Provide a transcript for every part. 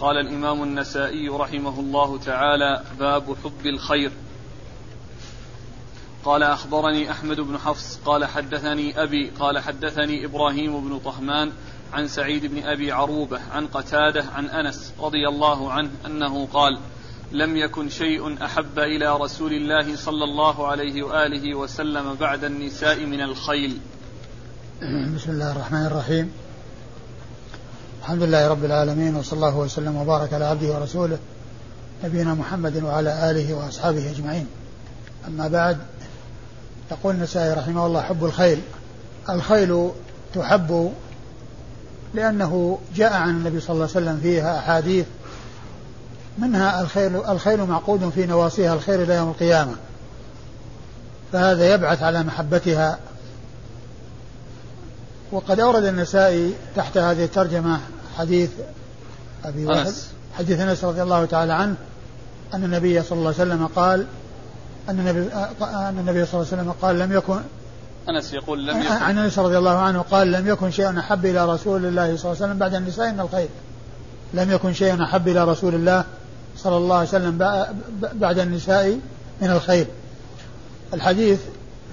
قال الإمام النسائي رحمه الله تعالى باب حب الخير. قال أخبرني أحمد بن حفص قال حدثني أبي قال حدثني إبراهيم بن طهمان عن سعيد بن أبي عروبة عن قتادة عن أنس رضي الله عنه أنه قال لم يكن شيء أحب إلى رسول الله صلى الله عليه وآله وسلم بعد النساء من الخيل. بسم الله الرحمن الرحيم. الحمد لله رب العالمين وصلى الله وسلم وبارك على عبده ورسوله نبينا محمد وعلى آله وأصحابه أجمعين. أما بعد يقول النسائي رحمه الله حب الخيل. الخيل تحب لأنه جاء عن النبي صلى الله عليه وسلم فيها أحاديث منها الخيل الخيل معقود في نواصيها الخير إلى يوم القيامة. فهذا يبعث على محبتها. وقد أورد النسائي تحت هذه الترجمة حديث أبي واحد حديث أنس رضي الله تعالى عنه أن النبي صلى الله عليه وسلم قال أن النبي أن النبي صلى الله عليه وسلم قال لم يكن أنس يقول لم يكن. عن أنس رضي الله عنه قال لم يكن شيء أحب إلى رسول الله صلى الله عليه وسلم بعد النساء من الخير. لم يكن شيء أحب إلى رسول الله صلى الله عليه وسلم بعد النساء من الخير. الحديث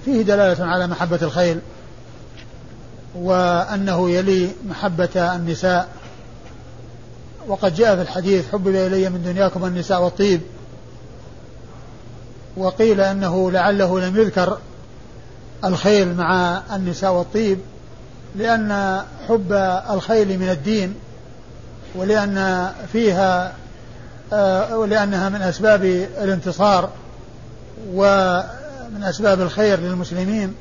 فيه دلالة على محبة الخيل وأنه يلي محبة النساء. وقد جاء في الحديث حبب إلي من دنياكم النساء والطيب. وقيل أنه لعله لم يذكر الخيل مع النساء والطيب لأن حب الخيل من الدين ولأن فيها آه، ولأنها من أسباب الانتصار ومن أسباب الخير للمسلمين.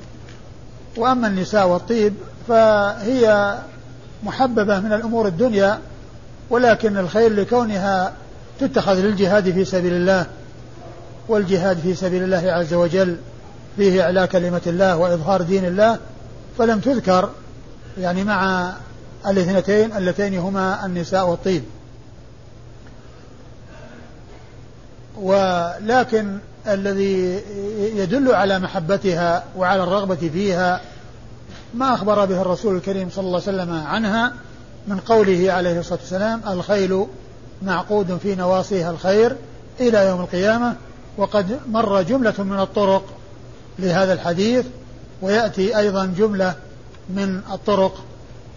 وأما النساء والطيب فهي محببة من الأمور الدنيا ولكن الخير لكونها تتخذ للجهاد في سبيل الله والجهاد في سبيل الله عز وجل فيه إعلاء كلمة الله وإظهار دين الله فلم تذكر يعني مع الاثنتين اللتين هما النساء والطيب. ولكن الذي يدل على محبتها وعلى الرغبة فيها ما أخبر به الرسول الكريم صلى الله عليه وسلم عنها من قوله عليه الصلاة والسلام الخيل معقود في نواصيها الخير إلى يوم القيامة وقد مر جملة من الطرق لهذا الحديث ويأتي أيضا جملة من الطرق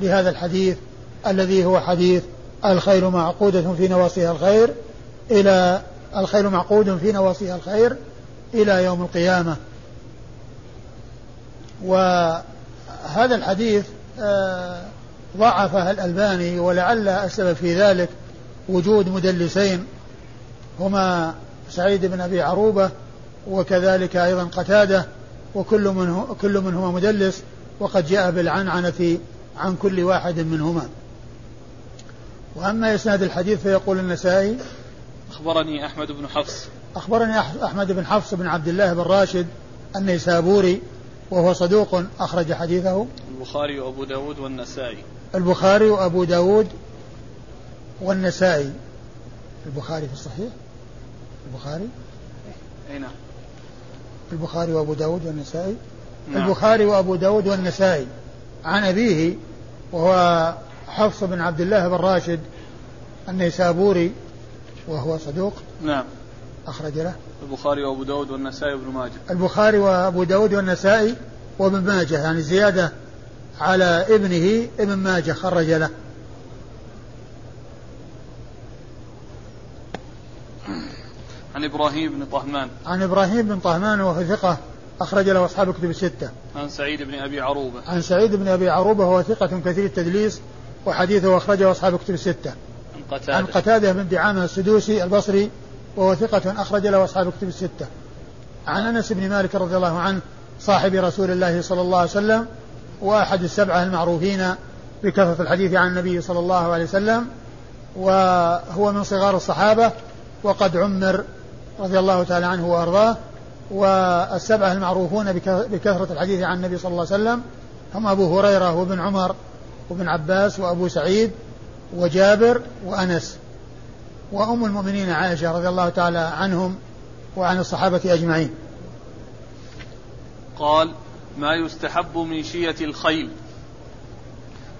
لهذا الحديث الذي هو حديث الخيل معقودة في نواصيها الخير إلى الخيل معقود في نواصيها الخير إلى يوم القيامة. وهذا الحديث آه، ضعفه الألباني ولعل السبب في ذلك وجود مدلسين هما سعيد بن أبي عروبة وكذلك أيضا قتادة وكل منه كل منهما مدلس وقد جاء بالعنعنة عن كل واحد منهما. وأما إسناد الحديث فيقول النسائي أخبرني أحمد بن حفص. أخبرني أحمد بن حفص بن عبد الله بن راشد النيسابوري وهو صدوق أخرج حديثه. البخاري وأبو داود والنسائي. البخاري وأبو داود والنسائي. البخاري في الصحيح؟ البخاري؟ أي نعم. البخاري وأبو داود والنسائي؟ نعم. البخاري وأبو داود والنسائي. عن أبيه وهو حفص بن عبد الله بن راشد النيسابوري وهو صدوق. نعم. أخرج له. البخاري وأبو داود والنسائي وابن ماجه. البخاري وأبو داود والنسائي وابن ماجه يعني زيادة على ابنه ابن ماجه خرج له. عن إبراهيم بن طهمان. عن إبراهيم بن طهمان وهو ثقة أخرج له أصحاب كتب الستة. عن سعيد بن أبي عروبة. عن سعيد بن أبي عروبة وهو ثقة كثير التدليس وحديثه أخرجه أصحاب كتب الستة. عن قتادة عن قتادة. بن دعامة السدوسي البصري وهو ثقة أخرج له أصحاب كتب الستة. عن أنس بن مالك رضي الله عنه صاحب رسول الله صلى الله عليه وسلم وأحد السبعة المعروفين بكثرة الحديث عن النبي صلى الله عليه وسلم وهو من صغار الصحابة وقد عمر رضي الله تعالى عنه وأرضاه والسبعة المعروفون بكثرة الحديث عن النبي صلى الله عليه وسلم هم أبو هريرة وابن عمر وابن عباس وأبو سعيد وجابر وأنس. وأم المؤمنين عائشة رضي الله تعالى عنهم وعن الصحابة أجمعين. قال ما يستحب من شية الخيل.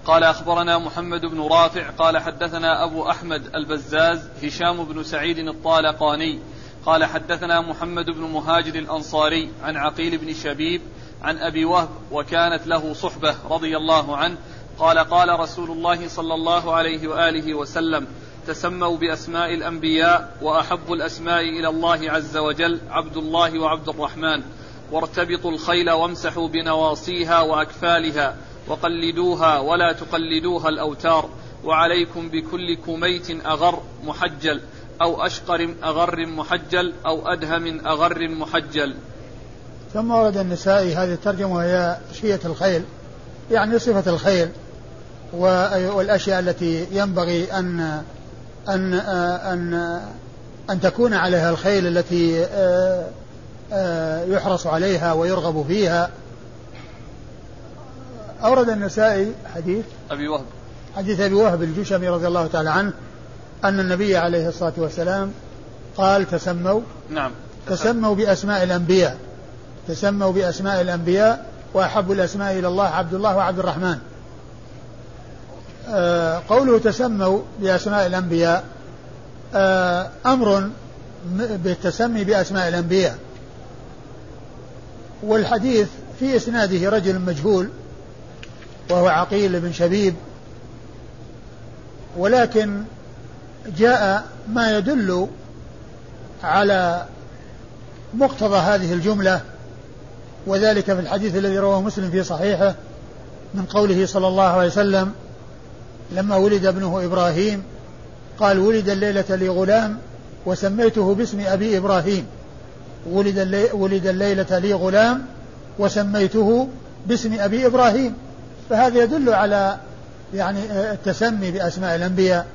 قال أخبرنا محمد بن رافع قال حدثنا أبو أحمد البزاز هشام بن سعيد الطالقاني قال حدثنا محمد بن مهاجر الأنصاري عن عقيل بن شبيب عن أبي وهب وكانت له صحبة رضي الله عنه. قال قال رسول الله صلى الله عليه وآله وسلم تسموا بأسماء الأنبياء وأحب الأسماء إلى الله عز وجل عبد الله وعبد الرحمن. وارتبطوا الخيل وامسحوا بنواصيها وأكفالها وقلدوها ولا تقلدوها الأوتار وعليكم بكل كميت أغر محجل أو أشقر أغر محجل أو أدهم أغر محجل. ثم ورد النسائي هذه الترجمة وهي شية الخيل يعني صفة الخيل والأشياء التي ينبغي أن أن أن أن تكون عليها الخيل التي آه، يحرص عليها ويرغب فيها. أورد النسائي حديث أبي وهب. حديث أبي وهب الجشمي رضي الله تعالى عنه أن النبي عليه الصلاة والسلام قال تسموا. نعم. تسموا بأسماء الأنبياء. تسموا بأسماء الأنبياء وأحب الأسماء إلى الله عبد الله وعبد الرحمن. آه قوله تسموا بأسماء الأنبياء آه أمر بالتسمي بأسماء الأنبياء. والحديث في إسناده رجل مجهول وهو عقيل بن شبيب ولكن جاء ما يدل على مقتضى هذه الجملة وذلك في الحديث الذي رواه مسلم في صحيحه من قوله صلى الله عليه وسلم لما ولد ابنه إبراهيم قال ولد الليلة لي غلام وسميته باسم أبي إبراهيم ولد, اللي ولد الليلة لي غلام وسميته باسم أبي إبراهيم. فهذا يدل على يعني التسمي بأسماء الأنبياء.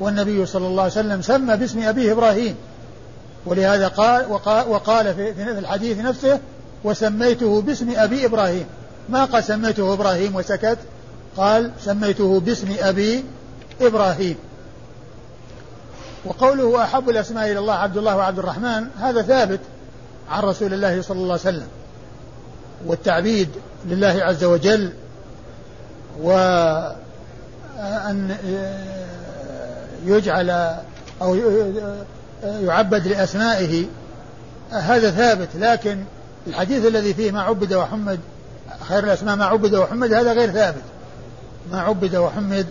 والنبي صلى الله عليه وسلم سمى باسم أبيه إبراهيم. ولهذا قال وقال, وقال في, في الحديث نفسه وسميته باسم أبي إبراهيم. ما قال سميته إبراهيم وسكت؟ قال سميته باسم أبي إبراهيم. وقوله أحب الأسماء إلى الله عبد الله وعبد الرحمن هذا ثابت. عن رسول الله صلى الله عليه وسلم والتعبيد لله عز وجل وأن يجعل أو يعبد لأسمائه. هذا ثابت لكن الحديث الذي فيه ما عبد وحمد خير الأسماء ما عبد وحمد هذا غير ثابت. ما عبد وحمد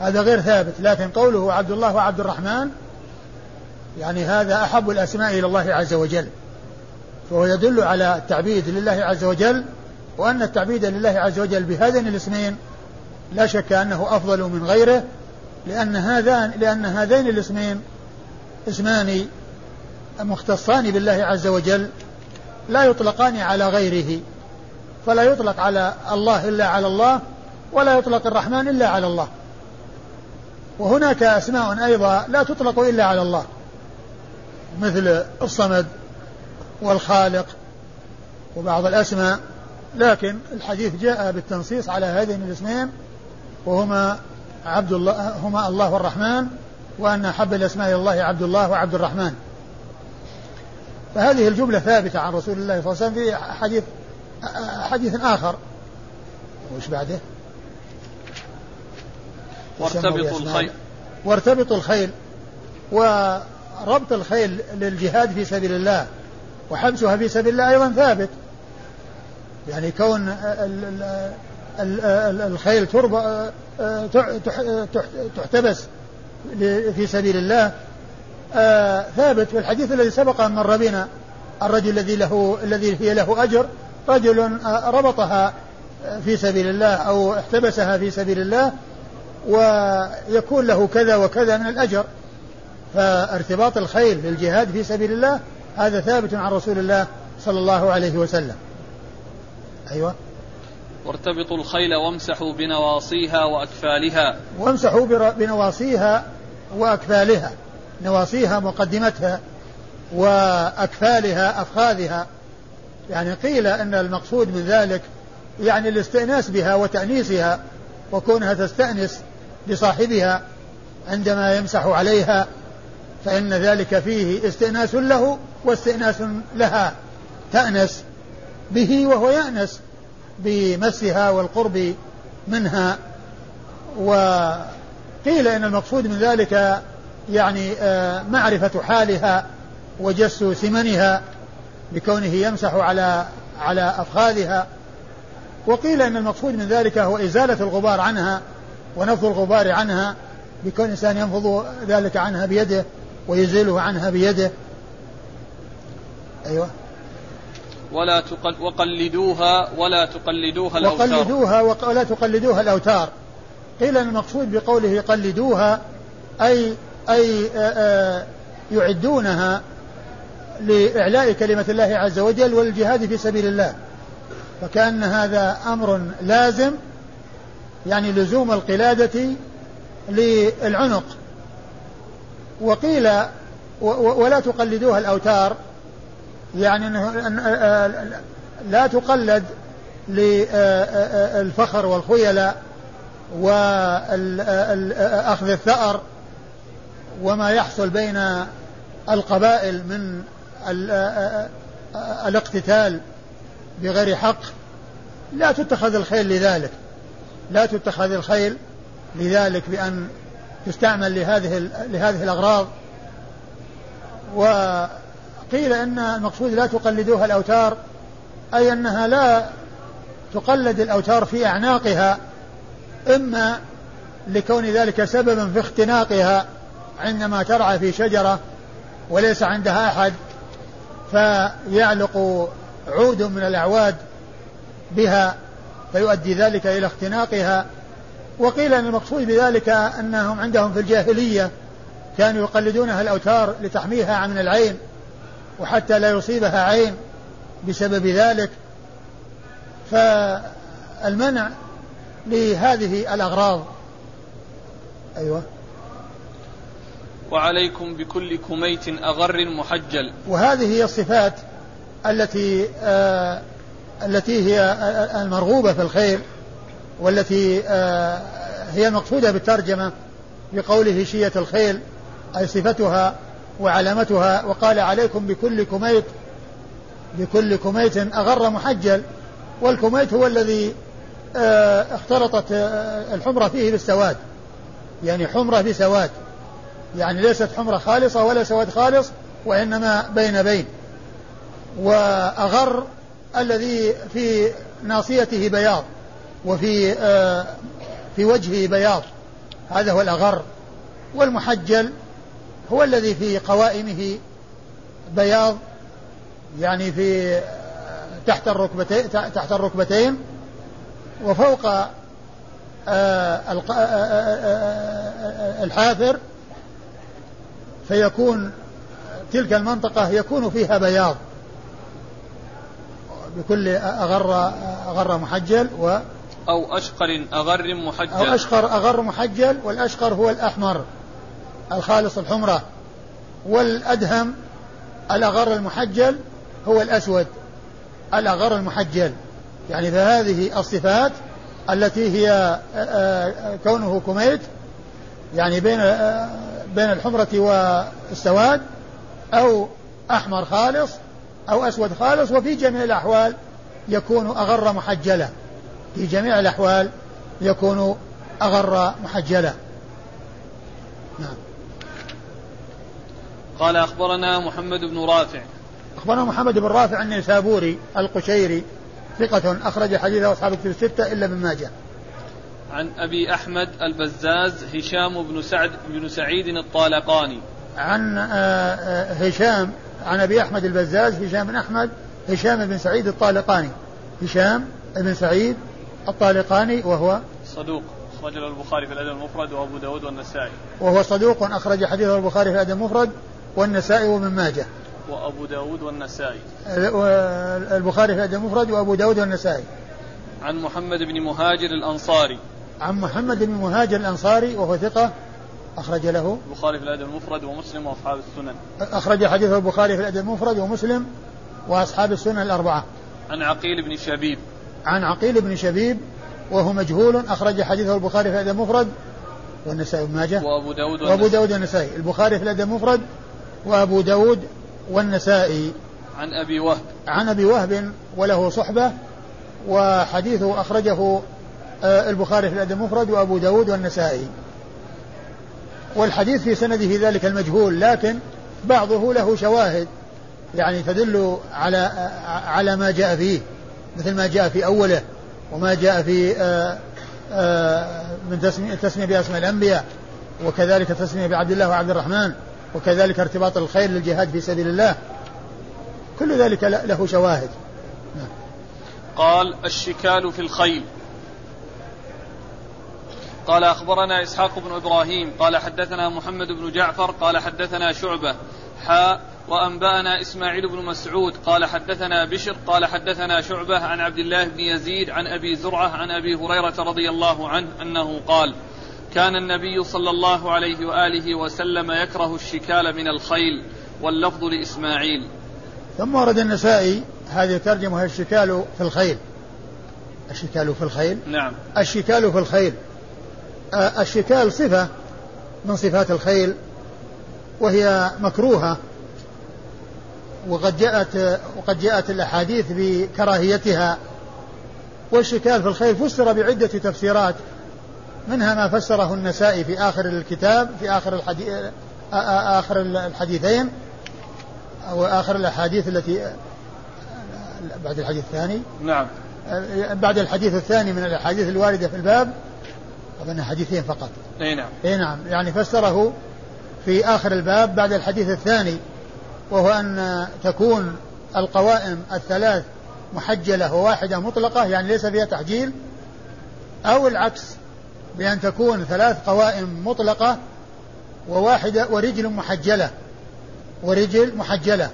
هذا غير ثابت لكن قوله عبد الله وعبد الرحمن يعني هذا أحب الأسماء إلى الله عز وجل. فهو يدل على التعبيد لله عز وجل وأن التعبيد لله عز وجل بهذين الاسمين لا شك أنه أفضل من غيره لأن هذان لأن هذين الاسمين اسمان مختصان بالله عز وجل لا يطلقان على غيره فلا يطلق على الله إلا على الله ولا يطلق الرحمن إلا على الله. وهناك أسماء أيضا لا تطلق إلا على الله مثل الصمد والخالق وبعض الأسماء لكن الحديث جاء بالتنصيص على هذين الاسمين وهما عبد الله هما الله والرحمن وأن أحب الأسماء إلى الله عبد الله وعبد الرحمن. فهذه الجملة ثابتة عن رسول الله صلى الله عليه وسلم في حديث حديث آخر. وش بعده؟ وارتبطوا الخيل. وارتبطوا الخيل. وربط الخيل للجهاد في سبيل الله. وحبسها في سبيل الله أيضا ثابت. يعني كون الخيل تربى تحتبس في سبيل الله ثابت في الحديث الذي سبق أن مر بنا. الرجل الذي له الذي هي له أجر رجل ربطها في سبيل الله أو احتبسها في سبيل الله ويكون له كذا وكذا من الأجر. فارتباط الخيل للجهاد في سبيل الله هذا ثابت عن رسول الله صلى الله عليه وسلم. أيوة. وارتبطوا الخيل وامسحوا بنواصيها وأكفالها. وامسحوا بنواصيها وأكفالها. نواصيها مقدمتها وأكفالها أفخاذها. يعني قيل أن المقصود من ذلك يعني الاستئناس بها وتأنيسها وكونها تستأنس بصاحبها عندما يمسح عليها فإن ذلك فيه استئناس له واستئناس لها. تأنس به وهو يأنس بمسها والقرب منها. وقيل إن المقصود من ذلك يعني آه، معرفة حالها وجس سمنها بكونه يمسح على على أفخاذها. وقيل أن المقصود من ذلك هو إزالة الغبار عنها ونفض الغبار عنها بكون الإنسان ينفض ذلك عنها بيده. ويزيله عنها بيده. أيوه. ولا تقل وقلدوها ولا تقلدوها الأوتار. وقلدوها ولا تقلدوها الأوتار. قيل المقصود بقوله قلدوها أي أي آآ آآ يعدونها لإعلاء كلمة الله عز وجل والجهاد في سبيل الله. فكأن هذا أمر لازم يعني لزوم القلادة للعنق. وقيل ولا تقلدوها الأوتار يعني أنه لا تقلد للفخر والخيلاء وأخذ الثأر وما يحصل بين القبائل من الاقتتال بغير حق لا تتخذ الخيل لذلك لا تتخذ الخيل لذلك بأن تستعمل لهذه لهذه الأغراض. وقيل أن المقصود لا تقلدوها الأوتار أي أنها لا تقلد الأوتار في أعناقها إما لكون ذلك سببا في اختناقها عندما ترعى في شجرة وليس عندها أحد فيعلق عود من الأعواد بها فيؤدي ذلك إلى اختناقها. وقيل أن المقصود بذلك أنهم عندهم في الجاهلية كانوا يقلدونها الأوتار لتحميها عن العين وحتى لا يصيبها عين بسبب ذلك فالمنع لهذه الأغراض. أيوة. وعليكم بكل كميت أغر محجل. وهذه هي الصفات التي آه التي هي آه المرغوبة في الخير. والتي آه هي المقصودة بالترجمة بقوله شية الخيل أي صفتها وعلامتها وقال عليكم بكل كميت بكل كميت أغر محجل والكميت هو الذي آه اختلطت آه الحمرة فيه بالسواد. يعني حمرة بسواد. يعني ليست حمرة خالصة ولا سواد خالص وإنما بين بين. وأغر الذي في ناصيته بياض. وفي آه في وجهه بياض. هذا هو الأغر. والمحجل هو الذي في قوائمه بياض يعني في تحت الركبتين تحت الركبتين. وفوق الحافر فيكون تلك المنطقة يكون فيها بياض. بكل أغر أغر محجل و أو أشقر أغر محجل. أو أشقر أغر محجل والأشقر هو الأحمر الخالص الحمرة. والأدهم الأغر المحجل هو الأسود الأغر المحجل. يعني فهذه الصفات التي هي كونه كميت يعني بين بين الحمرة والسواد أو أحمر خالص أو أسود خالص وفي جميع الأحوال يكون أغر محجلة. في جميع الأحوال يكون أغر محجلة نعم قال أخبرنا محمد بن رافع أخبرنا محمد بن رافع النيسابوري القشيري ثقة أخرج حديثه أصحاب الكتب الستة إلا من ماجه. عن أبي أحمد البزاز هشام بن سعد بن سعيد الطالقاني. عن هشام عن أبي أحمد البزاز هشام بن أحمد هشام بن سعيد الطالقاني. هشام بن سعيد الطالقاني وهو صدوق أخرج له البخاري في الأدب المفرد وأبو داود والنسائي. وهو صدوق أخرج حديثه البخاري في الأدب المفرد والنسائي وابن ماجه. وأبو داود والنسائي. البخاري في الأدب المفرد وأبو داود والنسائي. عن محمد بن مهاجر الأنصاري. عن محمد بن مهاجر الأنصاري وهو ثقة أخرج له. البخاري في الأدب المفرد ومسلم وأصحاب السنن. أخرج حديثه البخاري في الأدب المفرد ومسلم وأصحاب السنن الأربعة. عن عقيل بن شبيب. عن عقيل بن شبيب وهو مجهول أخرج حديثه البخاري في الأدب المفرد والنسائي بن ماجه وأبو داود وأبو داود والنسائي. البخاري في الأدب المفرد وأبو داود والنسائي. عن أبي وهب. عن أبي وهب وله صحبة وحديثه أخرجه آه، البخاري في الأدب المفرد وأبو داود والنسائي. والحديث في سنده ذلك المجهول لكن بعضه له شواهد يعني تدل على آه، على ما جاء فيه. مثل ما جاء في أوله وما جاء في من تسمية, بأسماء الأنبياء وكذلك التسمية بعبد الله وعبد الرحمن وكذلك ارتباط الخير للجهاد في سبيل الله. كل ذلك له شواهد. قال الشكال في الخيل. قال أخبرنا إسحاق بن إبراهيم قال حدثنا محمد بن جعفر قال حدثنا شعبة. حاء وأنبأنا إسماعيل بن مسعود قال حدثنا بشر قال حدثنا شعبة عن عبد الله بن يزيد عن أبي زرعة عن أبي هريرة رضي الله عنه أنه قال كان النبي صلى الله عليه وآله وسلم يكره الشكال من الخيل واللفظ لإسماعيل. ثم ورد النسائي هذه الترجمة هي الشكال في الخيل. الشكال في الخيل؟ نعم. الشكال في الخيل. آه، الشكال صفة من صفات الخيل وهي مكروهة وقد جاءت وقد جاءت الأحاديث بكراهيتها. والشكال في الخيل فسر بعدة تفسيرات. منها ما فسره النسائي في آخر الكتاب في آخر الحديث آخر الحديثين. أو آخر الأحاديث التي بعد الحديث الثاني. نعم. بعد الحديث الثاني من الأحاديث الواردة في الباب. أظن حديثين فقط. أي نعم. أي نعم. يعني فسره في آخر الباب بعد الحديث الثاني. وهو أن تكون القوائم الثلاث محجلة وواحدة مطلقة يعني ليس فيها تحجيل أو العكس بأن تكون ثلاث قوائم مطلقة وواحدة ورجل محجلة ورجل محجلة.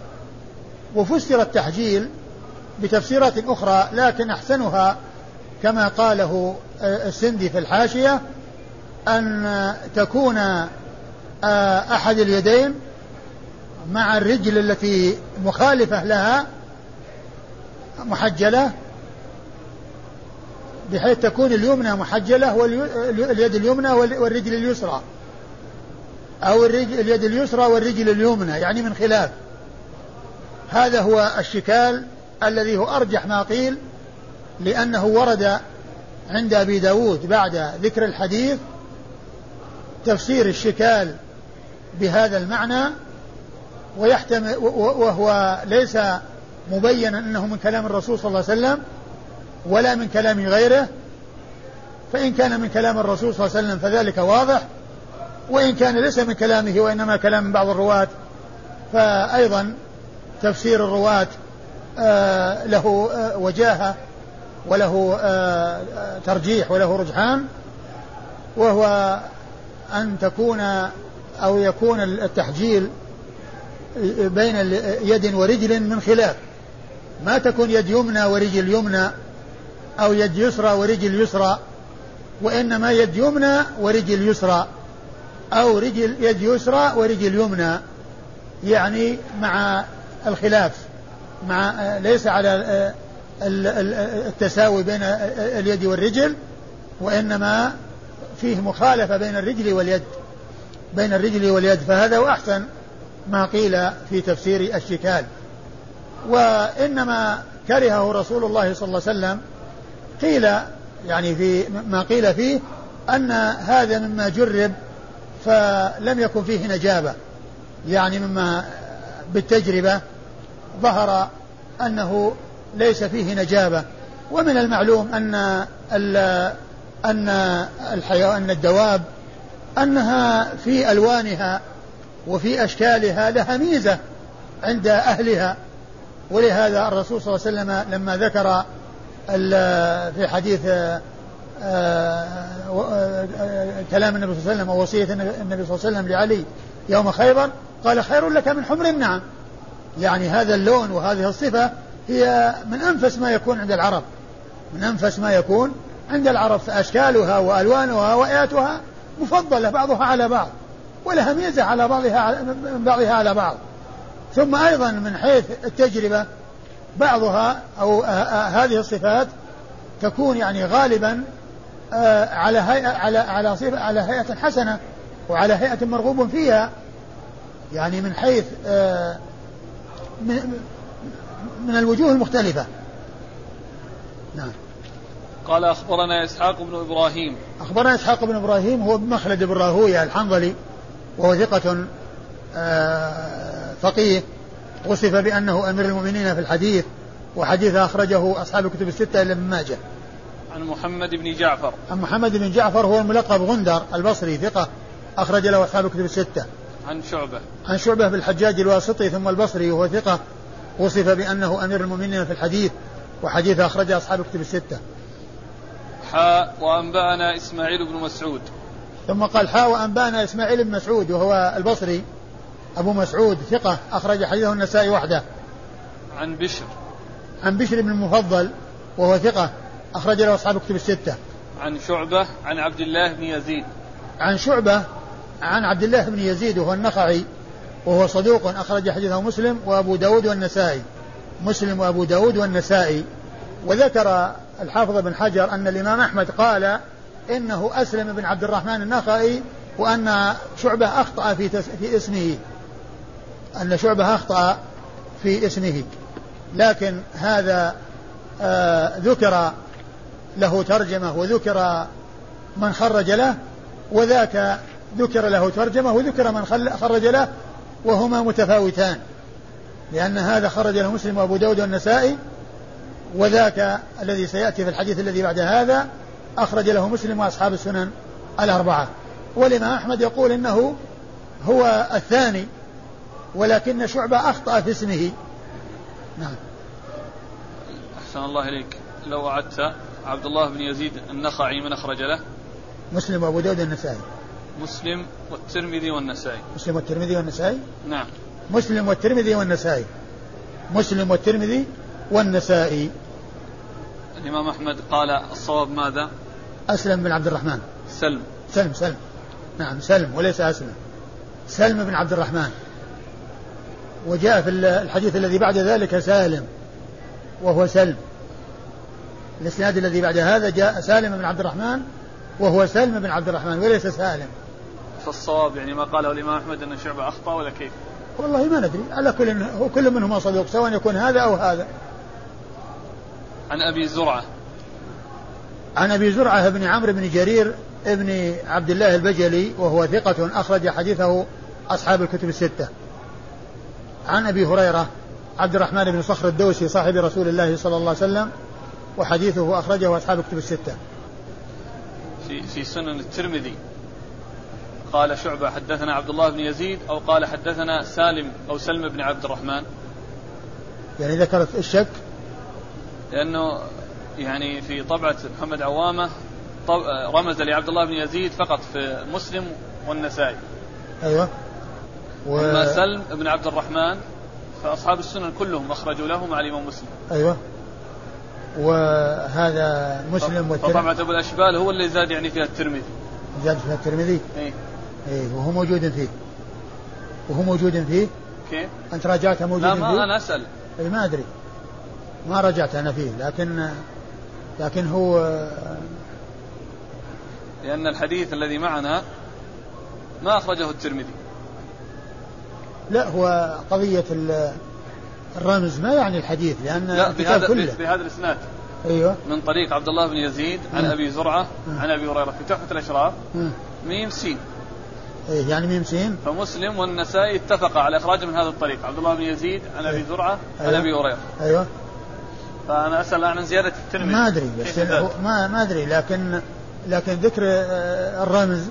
وفسر التحجيل بتفسيرات أخرى لكن أحسنها كما قاله السندي في الحاشية أن تكون أحد اليدين مع الرجل التي مخالفة لها محجلة بحيث تكون اليمنى محجلة واليد اليمنى والرجل اليسرى. أو اليد اليسرى والرجل اليمنى يعني من خلاف. هذا هو الشكال الذي هو أرجح ما قيل لأنه ورد عند أبي داود بعد ذكر الحديث تفسير الشكال بهذا المعنى. ويحتمل وهو ليس مبينا أنه من كلام الرسول صلى الله عليه وسلم ولا من كلام غيره فإن كان من كلام الرسول صلى الله عليه وسلم فذلك واضح وإن كان ليس من كلامه وإنما كلام بعض الرواة فأيضا تفسير الرواة آه له آه وجاهة وله آه ترجيح وله رجحان وهو أن تكون أو يكون التحجيل بين يد ورجل من خلاف. ما تكون يد يمنى ورجل يمنى أو يد يسرى ورجل يسرى وإنما يد يمنى ورجل يسرى أو رجل يد يسرى ورجل يمنى. يعني مع الخلاف مع ليس على التساوي بين اليد والرجل وإنما فيه مخالفة بين الرجل واليد بين الرجل واليد. فهذا هو أحسن. ما قيل في تفسير الشكال. وإنما كرهه رسول الله صلى الله عليه وسلم. قيل يعني في ما قيل فيه أن هذا مما جرب فلم يكن فيه نجابة. يعني مما بالتجربة ظهر أنه ليس فيه نجابة. ومن المعلوم أن أن الحيوان الدواب أنها في ألوانها وفي أشكالها لها ميزة عند أهلها. ولهذا الرسول صلى الله عليه وسلم لما ذكر في حديث آه، آه، كلام النبي صلى الله عليه وسلم ووصية النبي صلى الله عليه وسلم لعلي يوم خيبر قال خير لك من حمر النعم. يعني هذا اللون وهذه الصفة هي من أنفس ما يكون عند العرب. من أنفس ما يكون عند العرب فأشكالها وألوانها وآياتها مفضلة بعضها على بعض. ولها ميزة على بعضها بعضها على بعض. ثم أيضا من حيث التجربة بعضها أو آه، آه، هذه الصفات تكون يعني غالبا آه، على هيئة على على صفة على هيئة حسنة وعلى هيئة مرغوب فيها. يعني من حيث من من الوجوه المختلفة. نعم. قال أخبرنا إسحاق بن إبراهيم. أخبرنا إسحاق بن إبراهيم هو بن مخلد بن راهوية الحنظلي. وهو ثقة آه، فقيه وصف بأنه أمير المؤمنين في الحديث وحديث أخرجه أصحاب الكتب الستة إلا ابن ماجه. عن محمد بن جعفر. عن محمد بن جعفر هو الملقب غندر البصري ثقة أخرج له أصحاب الكتب الستة. عن شعبة. عن شعبة بالحجاج الواسطي ثم البصري وهو ثقة وصف بأنه أمير المؤمنين في الحديث وحديث أخرجه أصحاب الكتب الستة. حاء وأنبأنا إسماعيل بن مسعود. ثم قال حاء وأنبأنا إسماعيل بن مسعود وهو البصري أبو مسعود ثقة أخرج حديثه النسائي وحده. عن بشر. عن بشر بن المفضل وهو ثقة أخرج له أصحاب الكتب الستة. عن شعبة عن عبد الله بن يزيد. عن شعبة عن عبد الله بن يزيد وهو النخعي وهو صدوق أخرج حديثه مسلم وأبو داود والنسائي. مسلم وأبو داود والنسائي. وذكر الحافظ بن حجر أن الإمام أحمد قال إنه أسلم بن عبد الرحمن النخعي وأن شعبة أخطأ في, تس في اسمه. أن شعبة أخطأ في اسمه. لكن هذا آه ذكر له ترجمة وذكر من خرج له وذاك ذكر له ترجمة وذكر من خرج له وهما متفاوتان. لأن هذا خرج له مسلم وأبو داود والنسائي وذاك الذي سيأتي في الحديث الذي بعد هذا أخرج له مسلم وأصحاب السنن الأربعة. والإمام أحمد يقول إنه هو الثاني ولكن شعبة أخطأ في اسمه. نعم. أحسن الله إليك. لو وعدت عبد الله بن يزيد النخعي من أخرج له؟ مسلم وأبو داود النسائي مسلم والترمذي والنسائي. مسلم والترمذي والنسائي؟ نعم. مسلم والترمذي والنسائي. مسلم والترمذي والنسائي. الإمام أحمد قال الصواب ماذا؟ أسلم بن عبد الرحمن. سلم. سلم سلم. نعم سلم وليس أسلم. سلم بن عبد الرحمن. وجاء في الحديث الذي بعد ذلك سالم وهو سلم. الإسناد الذي بعد هذا جاء سالم بن عبد الرحمن وهو سلم بن عبد الرحمن وليس سالم. فالصواب يعني ما قاله الإمام أحمد أن شعبه أخطأ ولا كيف؟ والله ما ندري. على كل هو كل منهما صدوق سواء يكون هذا أو هذا. عن أبي زرعة. عن أبي زرعة بن عمرو بن جرير ابن عبد الله البجلي وهو ثقة أخرج حديثه أصحاب الكتب الستة. عن أبي هريرة عبد الرحمن بن صخر الدوسي صاحب رسول الله صلى الله عليه وسلم وحديثه أخرجه أصحاب الكتب الستة. في في سنن الترمذي قال شعبة حدثنا عبد الله بن يزيد أو قال حدثنا سالم أو سلم بن عبد الرحمن يعني ذكرت الشك لأنه يعني في طبعة محمد عوامة رمز لعبد الله بن يزيد فقط في مسلم والنسائي. أيوة. و... أما سلم بن عبد الرحمن فأصحاب السنن كلهم أخرجوا له مع الإمام مسلم. أيوة. وهذا مسلم والترمذي. فطبعة أبو الأشبال هو اللي زاد يعني فيها الترمذي. زاد فيها الترمذي؟ إيه. إيه وهو موجود فيه. وهو موجود فيه؟ كيف؟ أنت راجعته موجود لا فيه؟ لا ما أنا أسأل. أي ما أدري. ما رجعت أنا فيه لكن لكن هو لأن الحديث الذي معنا ما أخرجه الترمذي. لا هو قضية الرمز ما يعني الحديث لأن لا بهذا كله. بهذا الإسناد. أيوه. من طريق عبد الله بن يزيد عن أبي زرعة عن أبي هريرة في تحفة الأشراف. ميم سين. إيه يعني ميم سين؟ فمسلم والنسائي اتفقا على اخراجه من هذا الطريق. عبد الله بن يزيد عن أبي زرعة عن أيوة. أبي هريرة. أيوه. فأنا أسأل عن زيادة الترمذي. ما أدري بس ما ما أدري لكن لكن ذكر آه، الرمز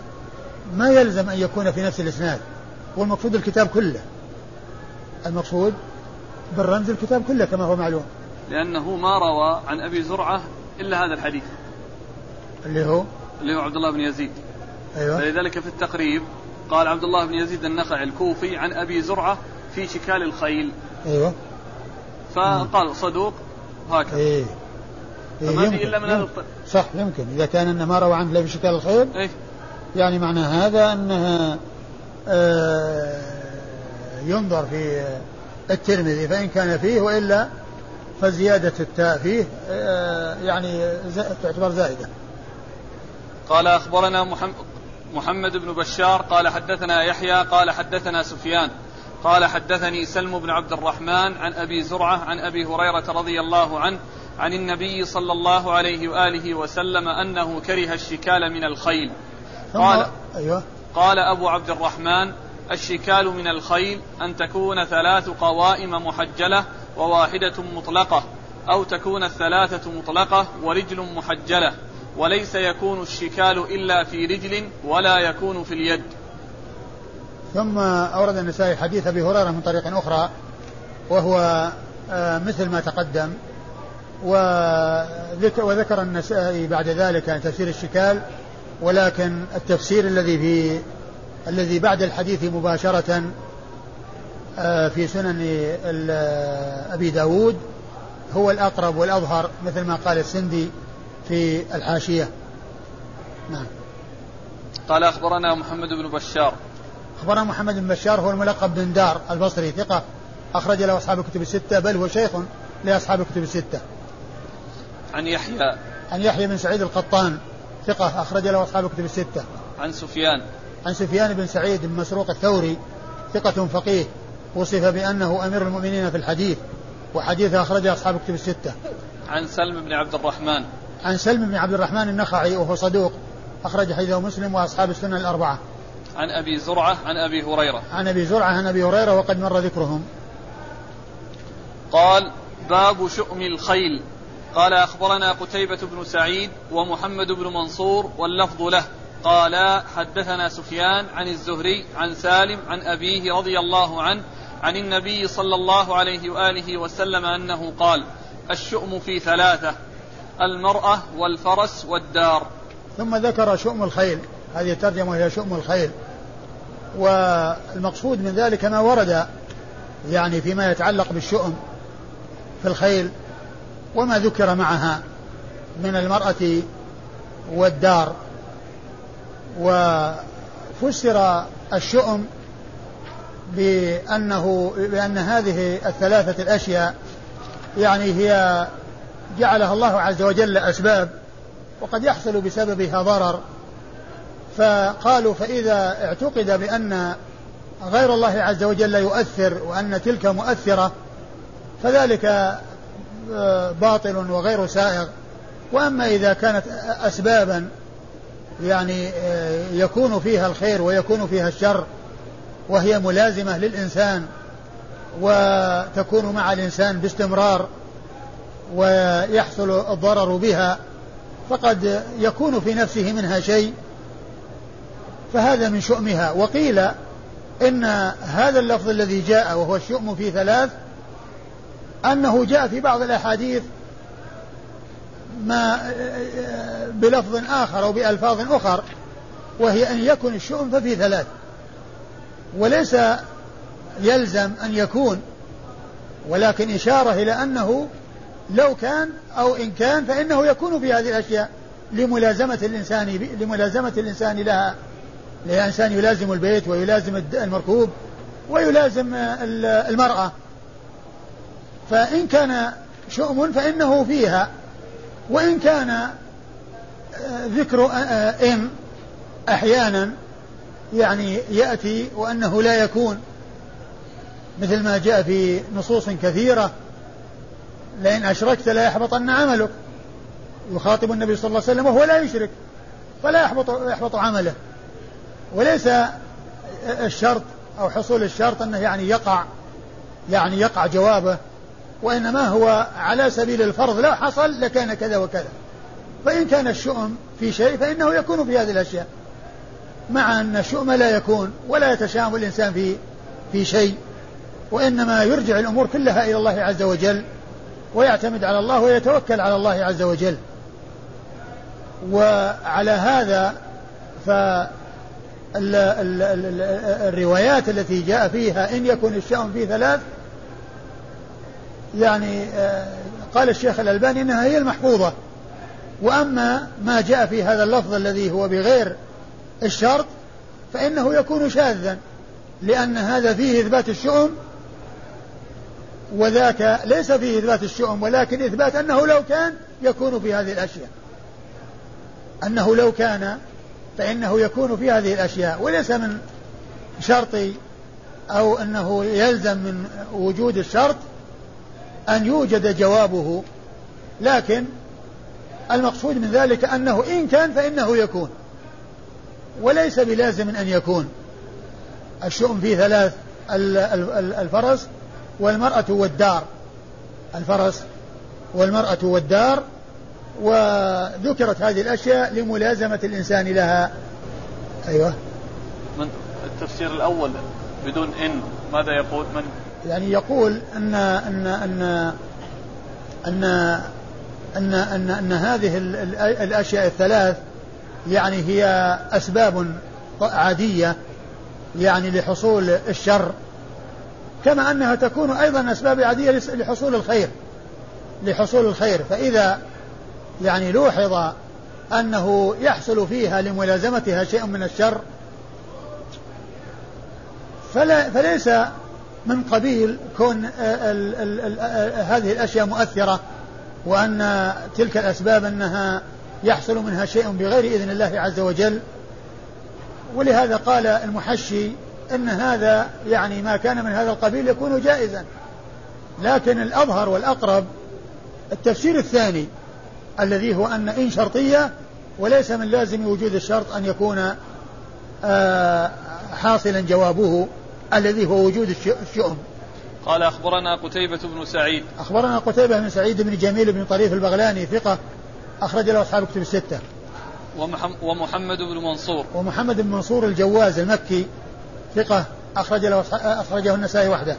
ما يلزم أن يكون في نفس الإسناد. والمقصود الكتاب كله. المقصود بالرمز الكتاب كله كما هو معلوم. لأنه ما روى عن أبي زرعة إلا هذا الحديث. اللي هو؟ اللي هو عبد الله بن يزيد. أيوة. فلذلك في التقريب قال عبد الله بن يزيد النخعي الكوفي عن أبي زرعة في شكال الخيل. أيوة. فقال صدوق هكذا إيه. إيه فما إلا من هذا صح يمكن إذا كان أنه ما روى عنه إلا في شكال الخيل إيه؟ يعني معنى هذا أنها آه ينظر في الترمذي فإن كان فيه وإلا فزيادة التاء فيه آه، يعني تعتبر زائدة قال أخبرنا محمد محمد بن بشار قال حدثنا يحيى قال حدثنا سفيان قال حدثني سلم بن عبد الرحمن عن أبي زرعة عن أبي هريرة رضي الله عنه عن النبي صلى الله عليه وآله وسلم أنه كره الشكال من الخيل. قال أيوه. قال أبو عبد الرحمن الشكال من الخيل أن تكون ثلاث قوائم محجلة وواحدة مطلقة أو تكون الثلاثة مطلقة ورجل محجلة وليس يكون الشكال إلا في رجل ولا يكون في اليد. ثم أورد النسائي حديث أبي هريرة من طريق أخرى وهو آه، مثل ما تقدم وذكر النسائي بعد ذلك تفسير الشكال ولكن التفسير الذي في الذي بعد الحديث مباشرة آه، في سنن أبي داود هو الأقرب والأظهر مثل ما قال السندي في الحاشية. نعم. قال أخبرنا محمد بن بشار أخبرنا محمد بن بشار هو الملقب بن دار البصري ثقة. أخرج له أصحاب الكتب الستة بل هو شيخ لأصحاب الكتب الستة. عن يحيى. عن يحيى بن سعيد القطان ثقة. أخرج له أصحاب الكتب الستة. عن سفيان. عن سفيان بن سعيد بن مسروق الثوري ثقة فقيه. وصف بأنه أمير المؤمنين في الحديث وحديثه أخرجه أصحاب الكتب الستة. عن سلم بن عبد الرحمن. عن سلم بن عبد الرحمن النخعي وهو صدوق أخرج حديثه مسلم وأصحاب السنة الأربعة. عن أبي زرعة عن أبي هريرة. عن أبي زرعة عن أبي هريرة وقد مر ذكرهم. قال باب شؤم الخيل. قال أخبرنا قتيبة بن سعيد ومحمد بن منصور واللفظ له. قال حدثنا سفيان عن الزهري عن سالم عن أبيه رضي الله عنه عن النبي صلى الله عليه وآله وسلم أنه قال الشؤم في ثلاثة المرأة والفرس والدار. ثم ذكر شؤم الخيل. هذه الترجمة هي شؤم الخيل والمقصود من ذلك ما ورد يعني فيما يتعلق بالشؤم في الخيل وما ذكر معها من المرأة والدار. وفسر الشؤم بأنه بأن هذه الثلاثة الأشياء يعني هي جعلها الله عز وجل أسباب وقد يحصل بسببها ضرر. فقالوا فإذا اعتقد بأن غير الله عز وجل يؤثر وأن تلك مؤثرة فذلك آه، باطل وغير سائغ. وأما إذا كانت أسبابا يعني آه، يكون فيها الخير ويكون فيها الشر وهي ملازمة للإنسان وتكون مع الإنسان باستمرار ويحصل الضرر بها فقد يكون في نفسه منها شيء. فهذا من شؤمها. وقيل إن هذا اللفظ الذي جاء وهو الشؤم في ثلاث أنه جاء في بعض الأحاديث ما بلفظ آخر أو بألفاظ أخر وهي أن يكون الشؤم ففي ثلاث. وليس يلزم أن يكون ولكن إشارة إلى أنه لو كان أو إن كان فإنه يكون في هذه الأشياء لملازمة الإنسان لملازمة الإنسان لها. الإنسان يلازم البيت ويلازم المركوب ويلازم المرأة. فإن كان شؤم فإنه فيها. وإن كان آه، ذكر آه، آه، إن أحيانا يعني يأتي وأنه لا يكون مثل ما جاء في نصوص كثيرة لئن أشركت لا يحبطن عملك. يخاطب النبي صلى الله عليه وسلم وهو لا يشرك فلا يحبط يحبط عمله. وليس الشرط أو حصول الشرط أنه يعني يقع يعني يقع جوابه وإنما هو على سبيل الفرض لو حصل لكان كذا وكذا. فإن كان الشؤم في شيء فإنه يكون في هذه الأشياء. مع أن الشؤم لا يكون ولا يتشام الإنسان في في شيء وإنما يرجع الأمور كلها إلى الله عز وجل ويعتمد على الله ويتوكل على الله عز وجل. وعلى هذا ف الروايات التي جاء فيها إن يكن الشأن في ثلاث يعني آه، قال الشيخ الألباني إنها هي المحفوظة. وأما ما جاء في هذا اللفظ الذي هو بغير الشرط فإنه يكون شاذا لأن هذا فيه إثبات الشؤم وذاك ليس فيه إثبات الشؤم ولكن إثبات أنه لو كان يكون في هذه الأشياء. أنه لو كان فإنه يكون في هذه الأشياء وليس من شرط أو أنه يلزم من وجود الشرط أن يوجد جوابه لكن المقصود من ذلك أنه إن كان فإنه يكون وليس بلازم أن يكون. الشؤم فيه ثلاث الفرس والمرأة والدار الفرس والمرأة والدار وذكرت هذه الأشياء لملازمة الإنسان لها. أيوة. من التفسير الأول بدون إن ماذا يقول؟ من؟ يعني يقول أن أن أن أن أن أن, أن هذه الأشياء الثلاث يعني هي أسباب عادية يعني لحصول الشر كما أنها تكون أيضا أسباب عادية لحصول الخير لحصول الخير. فإذا يعني لوحظ أنه يحصل فيها لملازمتها شيء من الشر فلا فليس من قبيل كون ال ال ال هذه الأشياء مؤثرة وأن تلك الأسباب أنها يحصل منها شيء بغير إذن الله عز وجل. ولهذا قال المحشي أن هذا يعني ما كان من هذا القبيل يكون جائزا. لكن الأظهر والأقرب التفسير الثاني الذي هو أن إن شرطية وليس من لازم وجود الشرط أن يكون آه، حاصلا جوابه الذي هو وجود الشؤم. قال أخبرنا قتيبة بن سعيد. أخبرنا قتيبة بن سعيد بن جميل بن طريف البغلاني ثقة أخرج له أصحاب كتب الستة. ومحمد بن منصور. ومحمد بن منصور الجواز المكي ثقة أخرج له أخرجه النسائي وحده.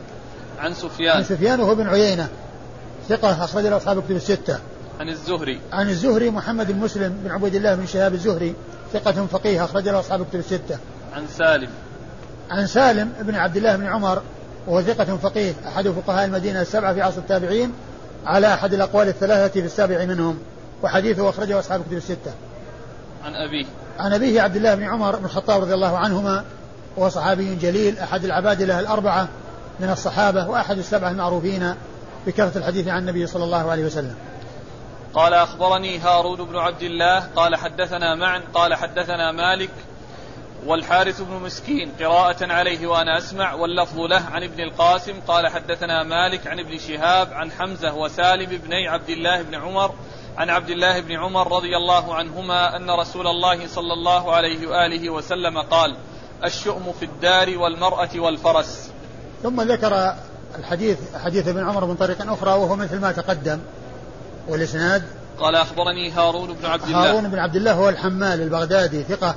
عن سفيان. عن سفيان وهو بن عيينة ثقة أخرج له أصحاب كتب الستة. عن الزهري. عن الزهري محمد بن مسلم بن عبيد الله بن شهاب الزهري ثقة فقيه أخرج له أصحاب كتب الستة. عن سالم. عن سالم بن عبد الله بن عمر وهو ثقة فقيه أحد فقهاء المدينة السبعة في عصر التابعين على أحد الأقوال الثلاثة في السابع منهم وحديثه أخرجه أصحاب كتب الستة. عن أبيه. عن أبيه عبد الله بن عمر بن الخطاب رضي الله عنهما وهو صحابي جليل أحد العبادلة الأربعة من الصحابة وأحد السبعة المعروفين بكثرة الحديث عن النبي صلى الله عليه وسلم. قال أخبرني هارون بن عبد الله قال حدثنا معن قال حدثنا مالك والحارث بن مسكين قراءة عليه وأنا أسمع واللفظ له عن ابن القاسم قال حدثنا مالك عن ابن شهاب عن حمزة وسالم بني عبد الله بن عمر عن عبد الله بن عمر رضي الله عنهما أن رسول الله صلى الله عليه وآله وسلم قال الشؤم في الدار والمرأة والفرس. ثم ذكر الحديث حديث ابن عمر من طريق أخرى وهو مثل ما تقدم. والإسناد؟ قال أخبرني هارون بن عبد الله. هارون بن عبد الله هو الحمال البغدادي ثقة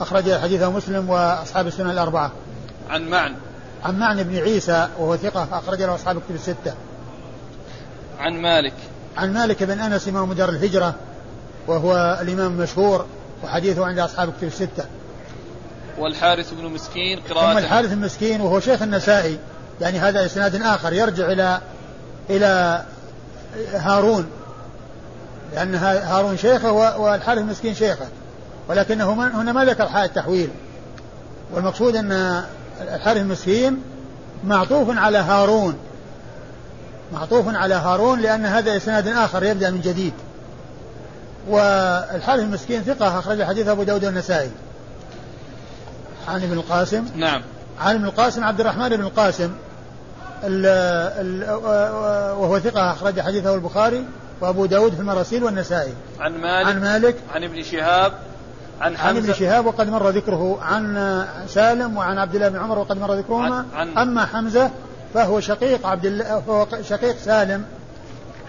أخرج حديثه مسلم وأصحاب السنن الأربعة. عن معن. عن معن بن عيسى وهو ثقة أخرج له أصحاب الكتب الستة. عن مالك. عن مالك بن أنس إمام دار الهجرة وهو الإمام المشهور وحديثه عند أصحاب الكتب الستة. والحارث بن مسكين قراءة. ثم الحارث بن مسكين وهو شيخ النسائي يعني هذا إسناد آخر يرجع إلى إلى هارون. لأن هارون شيخه والحارث المسكين شيخه. ولكنه هنا ما ذكر حال التحويل. والمقصود أن الحارث المسكين معطوف على هارون. معطوف على هارون لأن هذا إسناد آخر يبدأ من جديد. والحارث المسكين ثقة أخرج حديث أبو داود والنسائي. عن ابن القاسم. نعم. عن ابن القاسم عبد الرحمن بن القاسم. ال ال وهو ثقة أخرج حديثه البخاري. وأبو داود في المراسيل والنسائي. عن مالك عن مالك. عن ابن شهاب عن حمزة. عن ابن شهاب وقد مر ذكره عن سالم وعن عبد الله بن عمر وقد مر ذكرهما. عن عن أما حمزة فهو شقيق عبد الله فهو شقيق سالم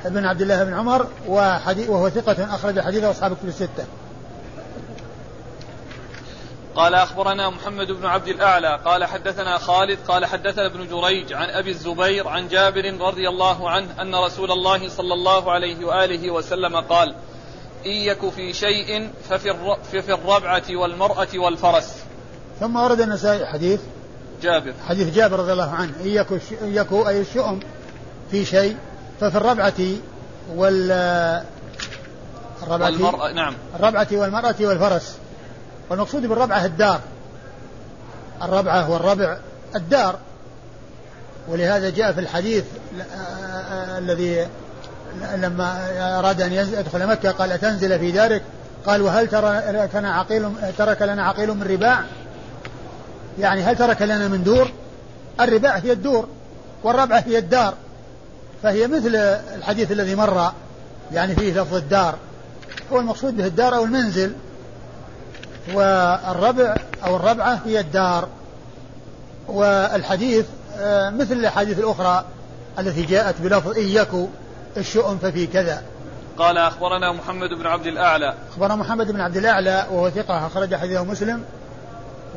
بن عبد الله بن عمر وهو ثقة أخرج حديثه أصحاب الكتب الستة. قال أخبرنا محمد بن عبد الأعلى قال حدثنا خالد قال حدثنا ابن جريج عن أبي الزبير عن جابر رضي الله عنه أن رسول الله صلى الله عليه وآله وسلم قال إن يك في شيء ففي, الربعة والمرأة والفرس. ثم ورد النسائي حديث جابر. حديث جابر رضي الله عنه. إن يكو أي الشؤم في شيء ففي الربعة وال الربعة والمرأة نعم. الربعة والمرأة والفرس. والمقصود بالربعة الدار. الربعة والربع الدار. ولهذا جاء في الحديث الذي لما أراد أن يدخل مكة قال أتنزل في دارك؟ قال وهل ترى لنا عقيل ترك لنا عقيل من رباع؟ يعني هل ترك لنا من دور؟ الرباع هي الدور والربعة هي الدار. فهي مثل الحديث الذي مر يعني فيه لفظ الدار. هو المقصود به الدار أو المنزل. والربع أو الربعة هي الدار. والحديث آه، مثل الأحاديث الأخرى التي جاءت بلفظ إن الشؤم ففي كذا. قال أخبرنا محمد بن عبد الأعلى. أخبرنا محمد بن عبد الأعلى وهو ثقة أخرج حديثه مسلم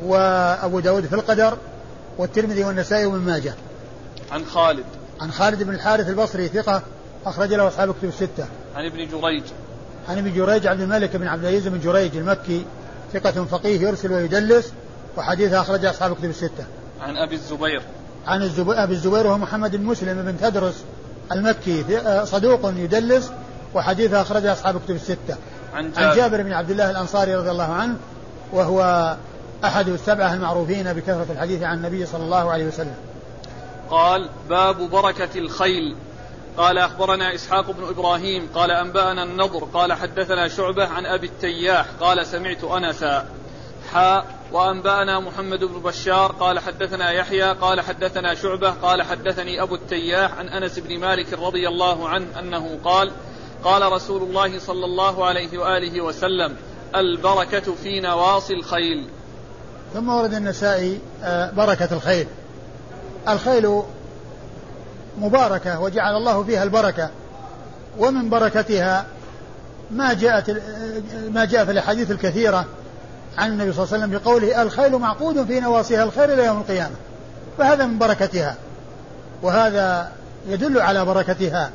وأبو داود في القدر والترمذي والنسائي وابن ماجه. عن خالد. عن خالد بن الحارث البصري ثقة أخرج له أصحاب كتب الستة. عن ابن جريج. عن ابن جريج عبد الملك بن عبد العزيز بن جريج المكي ثقة فقيه يرسل ويدلس وحديثه أخرج أصحاب كتب الستة. عن أبي الزبير. عن الزبير أبي الزبير وهو محمد بن مسلم بن تدرس المكي آه، صدوق يدلس وحديثه أخرج أصحاب كتب الستة. عن جابر, عن جابر بن عبد الله الأنصاري رضي الله عنه وهو أحد السبعة المعروفين بكثرة الحديث عن النبي صلى الله عليه وسلم. قال باب بركة الخيل. قال أخبرنا إسحاق بن إبراهيم قال أنبأنا النضر قال حدثنا شعبة عن أبي التياح قال سمعت أنسا. حاء وأنبأنا محمد بن بشار قال حدثنا يحيى قال حدثنا شعبة قال حدثني أبو التياح عن أنس بن مالك رضي الله عنه أنه قال قال رسول الله صلى الله عليه وآله وسلم البركة في نواصي الخيل. ثم ورد النسائي آه، بركة الخيل. الخيل مباركة وجعل الله فيها البركة. ومن بركتها ما جاءت ما جاء في الأحاديث الكثيرة عن النبي صلى الله عليه وسلم بقوله الخيل معقود في نواصيها الخير إلى يوم القيامة. فهذا من بركتها. وهذا يدل على بركتها.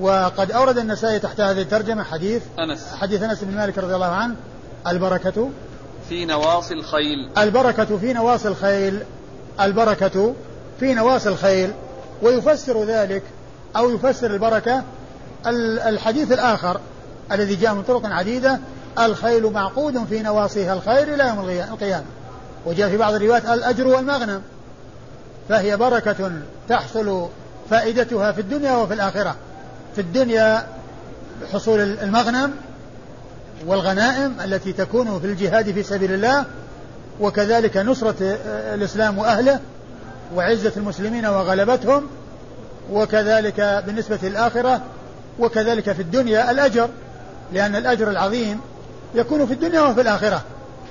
وقد أورد النسائي تحت هذه الترجمة حديث أنس. حديث أنس بن مالك رضي الله عنه البركة في نواصي الخيل. البركة في نواصي الخيل. البركة في نواصي الخيل. ويفسر ذلك أو يفسر البركة الحديث الآخر الذي جاء من طرق عديدة الخيل معقود في نواصيها الخير إلى يوم القيامة. وجاء في بعض الروايات الأجر والمغنم. فهي بركة تحصل فائدتها في الدنيا وفي الآخرة. في الدنيا حصول المغنم والغنائم التي تكون في الجهاد في سبيل الله وكذلك نصرة الإسلام وأهله وعزة المسلمين وغلبتهم وكذلك بالنسبة للآخرة وكذلك في الدنيا الأجر لأن الأجر العظيم يكون في الدنيا وفي الآخرة.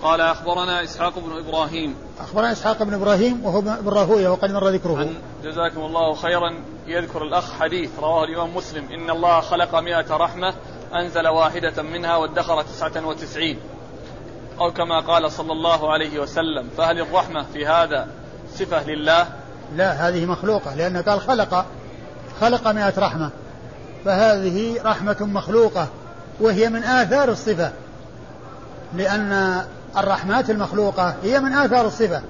قال أخبرنا إسحاق بن إبراهيم. أخبرنا إسحاق بن إبراهيم وهو بن راهوية وقد مر ذكره. جزاكم الله خيرا. يذكر الأخ حديث رواه الإمام مسلم. إن الله خلق مئة رحمة أنزل واحدة منها وادخر تسعة وتسعين. أو كما قال صلى الله عليه وسلم فهل الرحمة في هذا صفة لله؟ لا هذه مخلوقة لأنه قال خلق خلق مئة رحمة. فهذه رحمة مخلوقة وهي من آثار الصفة. لأن الرحمات المخلوقة هي من آثار الصفة.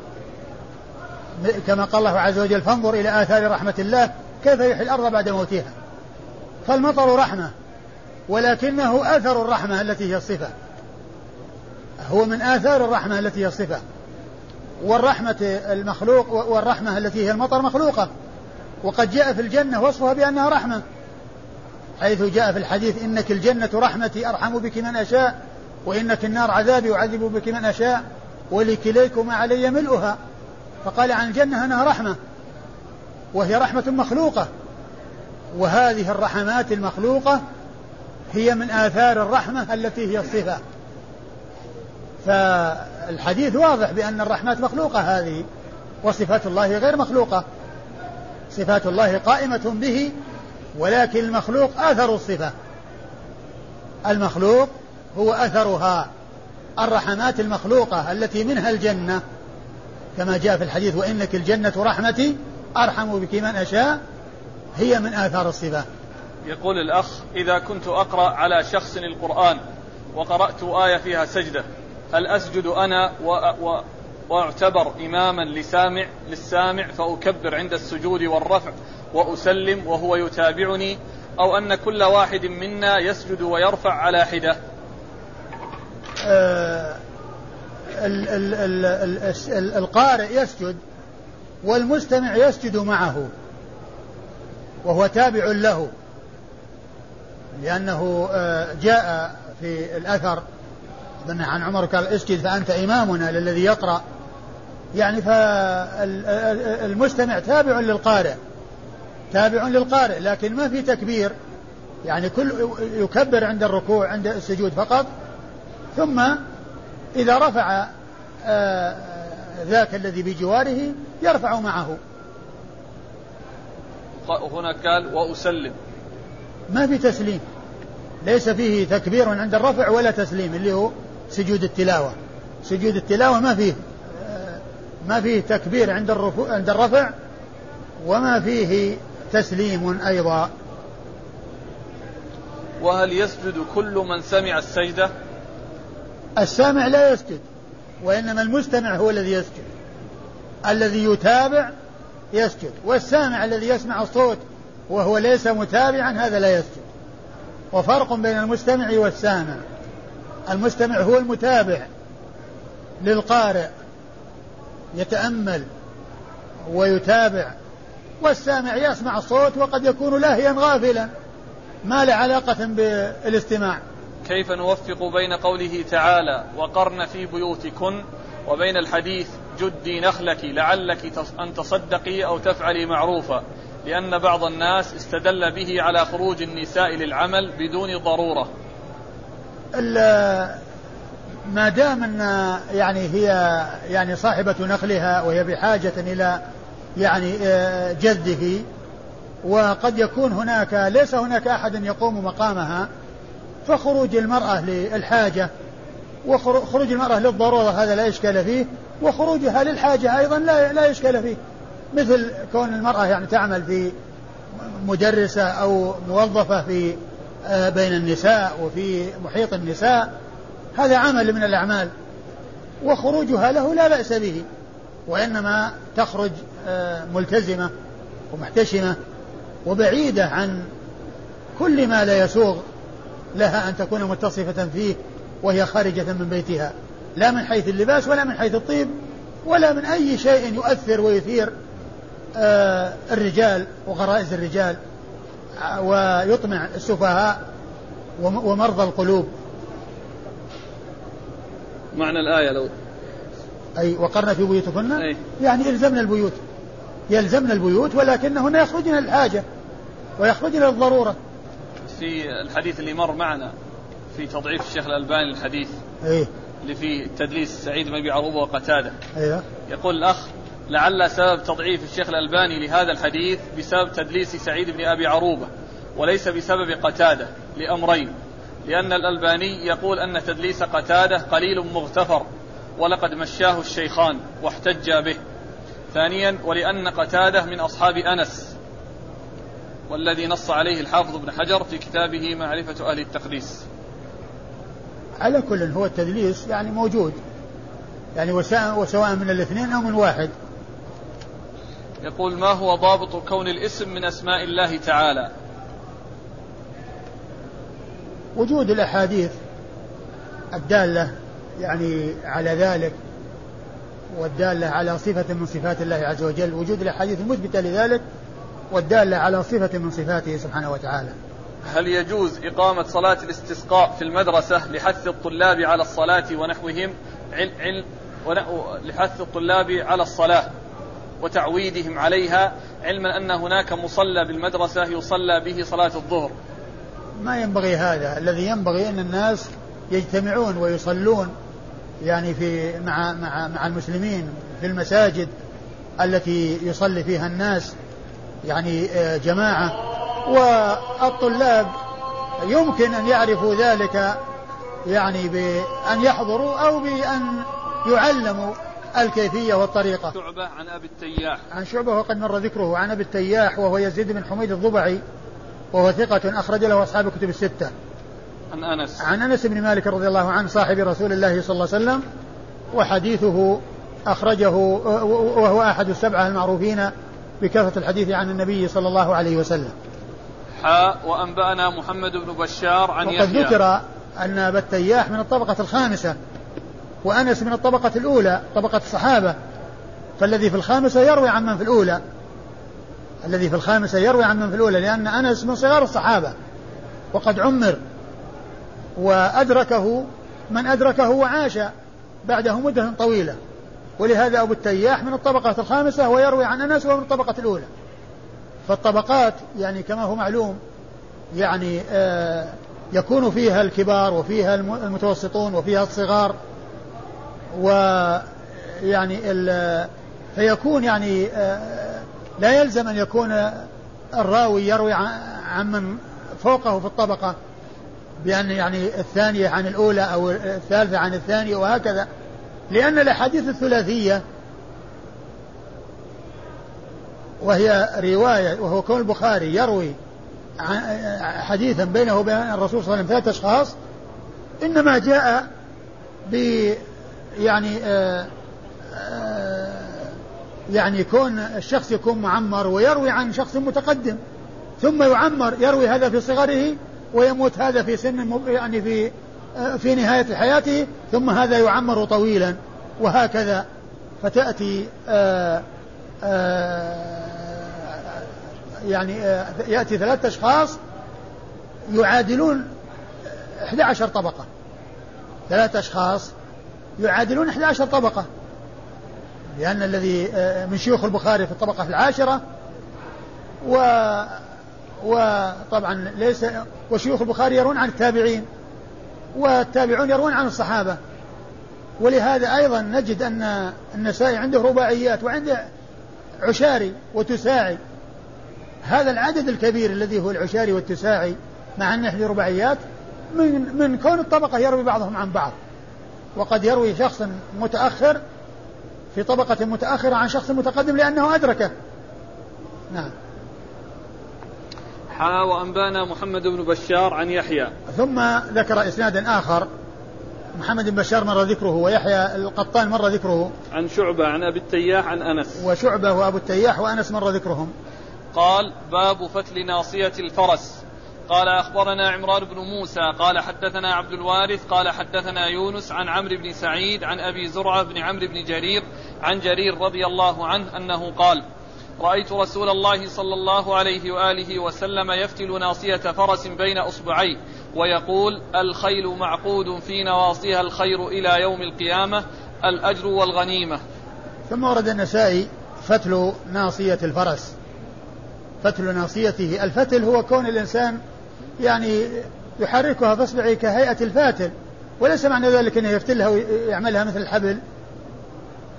كما قال الله عز وجل فانظر إلى آثار رحمة الله كيف يحيي الأرض بعد موتها. فالمطر رحمة ولكنه أثر الرحمة التي هي الصفة. هو من آثار الرحمة التي هي الصفة. والرحمة المخلوق والرحمة التي هي المطر مخلوقة. وقد جاء في الجنة وصفها بأنها رحمة. حيث جاء في الحديث إنك الجنة رحمتي أرحم بك من أشاء وإنك النار عذابي أعذب بك من أشاء ولكليكما علي ملؤها. فقال عن الجنة أنها رحمة. وهي رحمة مخلوقة. وهذه الرحمات المخلوقة هي من آثار الرحمة التي هي الصفة. فالحديث واضح بأن الرحمات مخلوقة هذه وصفات الله غير مخلوقة. صفات الله قائمة به ولكن المخلوق آثر الصفة. المخلوق هو أثرها. الرحمات المخلوقة التي منها الجنة. كما جاء في الحديث وإنك الجنة رحمتي أرحم بك من أشاء. هي من آثار الصفة. يقول الأخ إذا كنت أقرأ على شخص القرآن وقرأت آية فيها سجدة هل أسجد أنا و... و... وأعتبر إماما لسامع للسامع فأكبر عند السجود والرفع وأسلم وهو يتابعني؟ أو أن كل واحد منا يسجد ويرفع على حدة؟ آه القارئ يسجد والمستمع يسجد معه وهو تابع له لأنه آه، جاء في الأثر عن عمر قال اسجد فأنت إمامنا للذي يقرأ. يعني فالمستمع تابع للقارئ تابع للقارئ لكن ما في تكبير. يعني كل يكبر عند الركوع عند السجود فقط. ثم إذا رفع آه، ذاك الذي بجواره يرفع معه. هنا قال وأسلم. ما في تسليم. ليس فيه تكبير عند الرفع ولا تسليم اللي هو سجود التلاوة. سجود التلاوة ما فيه ما فيه تكبير عند الرفع عند الرفع وما فيه تسليم أيضا. وهل يسجد كل من سمع السجدة؟ السامع لا يسجد وإنما المستمع هو الذي يسجد. الذي يتابع يسجد والسامع الذي يسمع الصوت وهو ليس متابعا هذا لا يسجد. وفرق بين المستمع والسامع. المستمع هو المتابع للقارئ يتأمل ويتابع والسامع يسمع الصوت وقد يكون لاهيا غافلا. ما له علاقة بالاستماع. كيف نوفق بين قوله تعالى وقرن في بيوتكن وبين الحديث جدي نخلك لعلك أن تصدقي أو تفعلي معروفا؟ لأن بعض الناس استدل به على خروج النساء للعمل بدون ضرورة. ما دام أن يعني هي يعني صاحبة نخلها وهي بحاجة إلى يعني آه، جده وقد يكون هناك ليس هناك أحد يقوم مقامها فخروج المرأة للحاجة وخروج المرأة للضرورة هذا لا إشكال فيه وخروجها للحاجة أيضا لا لا إشكال فيه. مثل كون المرأة يعني تعمل في مدرسة أو موظفة في بين النساء وفي محيط النساء هذا عمل من الأعمال وخروجها له لا بأس به وإنما تخرج آه، ملتزمة ومحتشمة وبعيدة عن كل ما لا يسوغ لها أن تكون متصفة فيه وهي خارجة من بيتها لا من حيث اللباس ولا من حيث الطيب ولا من أي شيء يؤثر ويثير آه، الرجال وغرائز الرجال. آه، ويطمع السفهاء ومرضى القلوب. معنى الآية لو أي وقرن في بيوتكن أي. يعني إلزمنا البيوت. يلزمنا البيوت ولكنهن يخرجن للحاجة ويخرجن للضرورة في الحديث اللي مر معنا في تضعيف الشيخ الألباني الحديث أيه. اللي فيه تدليس سعيد بن أبي عروبة وقتادة. أيوه يقول الأخ لعل سبب تضعيف الشيخ الألباني لهذا الحديث بسبب تدليس سعيد بن أبي عروبة وليس بسبب قتادة لأمرين. لأن الألباني يقول أن تدليس قتادة قليل مغتفر ولقد مشاه الشيخان واحتج به. ثانيا ولأن قتادة من أصحاب أنس والذي نص عليه الحافظ ابن حجر في كتابه معرفة أهل التقديس. على كل هو التدليس يعني موجود يعني وسواء من الاثنين أو من واحد. يقول ما هو ضابط كون الاسم من أسماء الله تعالى؟ وجود الأحاديث الدالة يعني على ذلك والدالة على صفة من صفات الله عز وجل. وجود الأحاديث المثبتة لذلك والدالة على صفة من صفاته سبحانه وتعالى. هل يجوز إقامة صلاة الاستسقاء في المدرسة لحث الطلاب على الصلاة ونحوهم؟ عل عل لحث الطلاب على الصلاة. وتعويدهم عليها علما أن هناك مصلى بالمدرسة يصلى به صلاة الظهر. ما ينبغي هذا. الذي ينبغي أن الناس يجتمعون ويصلون يعني في مع مع مع المسلمين في المساجد التي يصلي فيها الناس يعني آه، جماعة. والطلاب يمكن أن يعرفوا ذلك يعني بأن يحضروا أو بأن يعلموا. الكيفية والطريقة. شعبة عن أبي التياح. عن شعبة وقد مر ذكره عن أبي التياح وهو يزيد بن حميد الضبعي وهو ثقة أخرج له أصحاب الكتب الستة. عن أنس. عن أنس بن مالك رضي الله عنه صاحب رسول الله صلى الله عليه وسلم وحديثه أخرجه وهو أحد السبعة المعروفين بكثرة الحديث عن النبي صلى الله عليه وسلم. حاء وأنبأنا محمد بن بشار عن وقد يحيى. ذكر أن أبا التياح من الطبقة الخامسة وأنس من الطبقة الأولى طبقة الصحابة. فالذي في الخامسة يروي عن من في الأولى. الذي في الخامسة يروي عن من في الأولى لأن أنس من صغار الصحابة. وقد عمر. وأدركه من أدركه وعاش بعده مدة طويلة. ولهذا أبو التياح من الطبقة الخامسة ويروي عن أنس وهو من الطبقة الأولى. فالطبقات يعني كما هو معلوم يعني آه يكون فيها الكبار وفيها المتوسطون وفيها الصغار. ويعني فيكون يعني آه لا يلزم أن يكون الراوي يروي عن من فوقه في الطبقة بأن يعني الثانية عن الأولى أو الثالثة عن الثانية وهكذا لأن الأحاديث الثلاثية وهي رواية وهو كون البخاري يروي حديثا بينه وبين الرسول صلى الله عليه وسلم ثلاثة أشخاص إنما جاء ب يعني آآ آآ يعني كون الشخص يكون معمر ويروي عن شخص متقدم ثم يعمر يروي هذا في صغره ويموت هذا في سن يعني في في نهاية حياته ثم هذا يعمر طويلا وهكذا. فتأتي يعني يأتي ثلاثة أشخاص يعادلون 11 طبقة. ثلاثة أشخاص يعادلون 11 طبقة. لأن الذي من شيوخ البخاري في الطبقة العاشرة و وطبعا ليس وشيوخ البخاري يرون عن التابعين والتابعون يروون عن الصحابة. ولهذا أيضا نجد أن النسائي عنده رباعيات وعنده عشاري وتساعي. هذا العدد الكبير الذي هو العشاري والتساعي مع أنه رباعيات من من كون الطبقة يروي بعضهم عن بعض. وقد يروي شخص متأخر في طبقة متأخرة عن شخص متقدم لأنه أدركه. نعم. حا وأنبانا محمد بن بشار عن يحيى. ثم ذكر إسنادا آخر. محمد بن بشار مر ذكره ويحيى القطان مر ذكره. عن شعبة عن أبي التياح عن أنس. وشعبة وأبو التياح وأنس مر ذكرهم. قال باب فتل ناصية الفرس. قال أخبرنا عمران بن موسى قال حدثنا عبد الوارث قال حدثنا يونس عن عمرو بن سعيد عن أبي زرعة بن عمرو بن جرير عن جرير رضي الله عنه أنه قال رأيت رسول الله صلى الله عليه وآله وسلم يفتل ناصية فرس بين أصبعيه ويقول الخيل معقود في نواصيها الخير إلى يوم القيامة الأجر والغنيمة. ثم ورد النسائي فتل ناصية الفرس. فتل ناصيته الفتل هو كون الإنسان يعني يحركها فاصبعه كهيئة الفاتل وليس معنى ذلك أنه يفتلها ويعملها مثل الحبل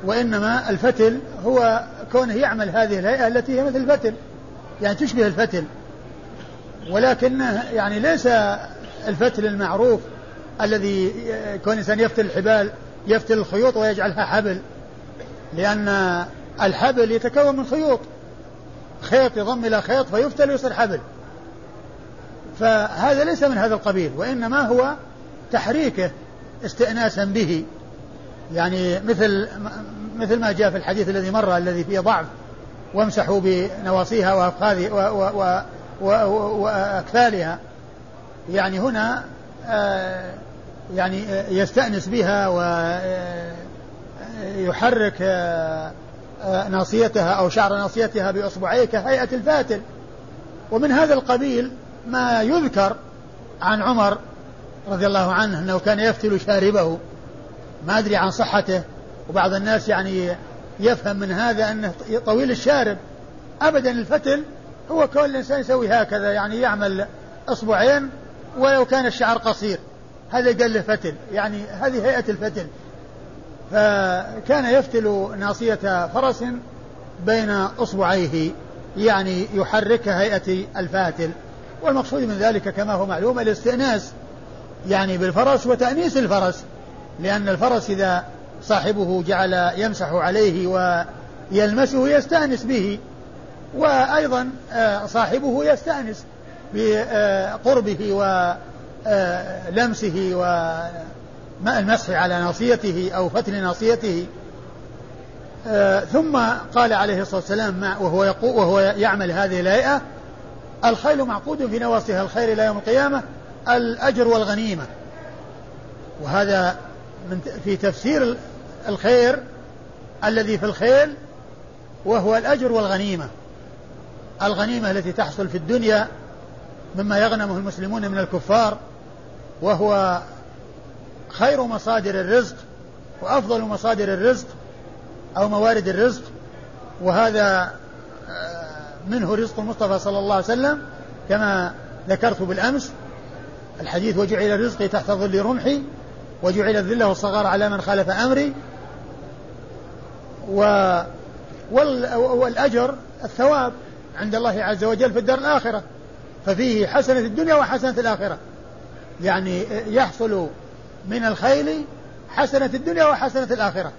وإنما الفتل هو كونه يعمل هذه الهيئة التي هي مثل الفتل يعني تشبه الفتل. ولكن يعني ليس الفتل المعروف الذي كون الإنسان يفتل الحبال يفتل الخيوط ويجعلها حبل لأن الحبل يتكون من خيوط خيط يضم إلى خيط فيفتل ويصير حبل. فهذا ليس من هذا القبيل وإنما هو تحريكه استئناسا به. يعني مثل مثل ما جاء في الحديث الذي مر الذي فيه ضعف وامسحوا بنواصيها وأفخاذ وأكفالها. يعني هنا آه، يعني يستأنس بها ويحرك آه، آه، ناصيتها أو شعر ناصيتها بإصبعيه كهيئة الفاتل ومن هذا القبيل ما يذكر عن عمر رضي الله عنه أنه كان يفتل شاربه. ما أدري عن صحته وبعض الناس يعني يفهم من هذا أنه طويل الشارب. أبدا الفتل هو كون الإنسان يسوي هكذا يعني يعمل إصبعين ولو كان الشعر قصير. هذا قال له فتل يعني هذه هيئة الفتل. فكان يفتل ناصية فرس بين إصبعيه يعني يحرك هيئة الفاتل. والمقصود من ذلك كما هو معلوم الاستئناس يعني بالفرس وتأنيس الفرس لأن الفرس إذا صاحبه جعل يمسح عليه ويلمسه يستأنس به وأيضا آه، صاحبه يستأنس بقربه ولمسه والمسح على ناصيته أو فتل ناصيته. آه، ثم قال عليه الصلاة والسلام وهو, وهو يعمل هذه الهيئة الخيل معقود في نواصيها. الخير إلى يوم القيامة الأجر والغنيمة. وهذا من في تفسير الخير الذي في الخيل وهو الأجر والغنيمة. الغنيمة التي تحصل في الدنيا مما يغنمه المسلمون من الكفار وهو خير مصادر الرزق وأفضل مصادر الرزق أو موارد الرزق. وهذا منه رزق المصطفى صلى الله عليه وسلم كما ذكرت بالأمس. الحديث وجعل رزقي تحت ظل رمحي وجعل الذلة والصغار على من خالف أمري. و والأجر الثواب عند الله عز وجل في الدار الآخرة. ففيه حسنة الدنيا وحسنة الآخرة. يعني يحصل من الخيل حسنة الدنيا وحسنة الآخرة.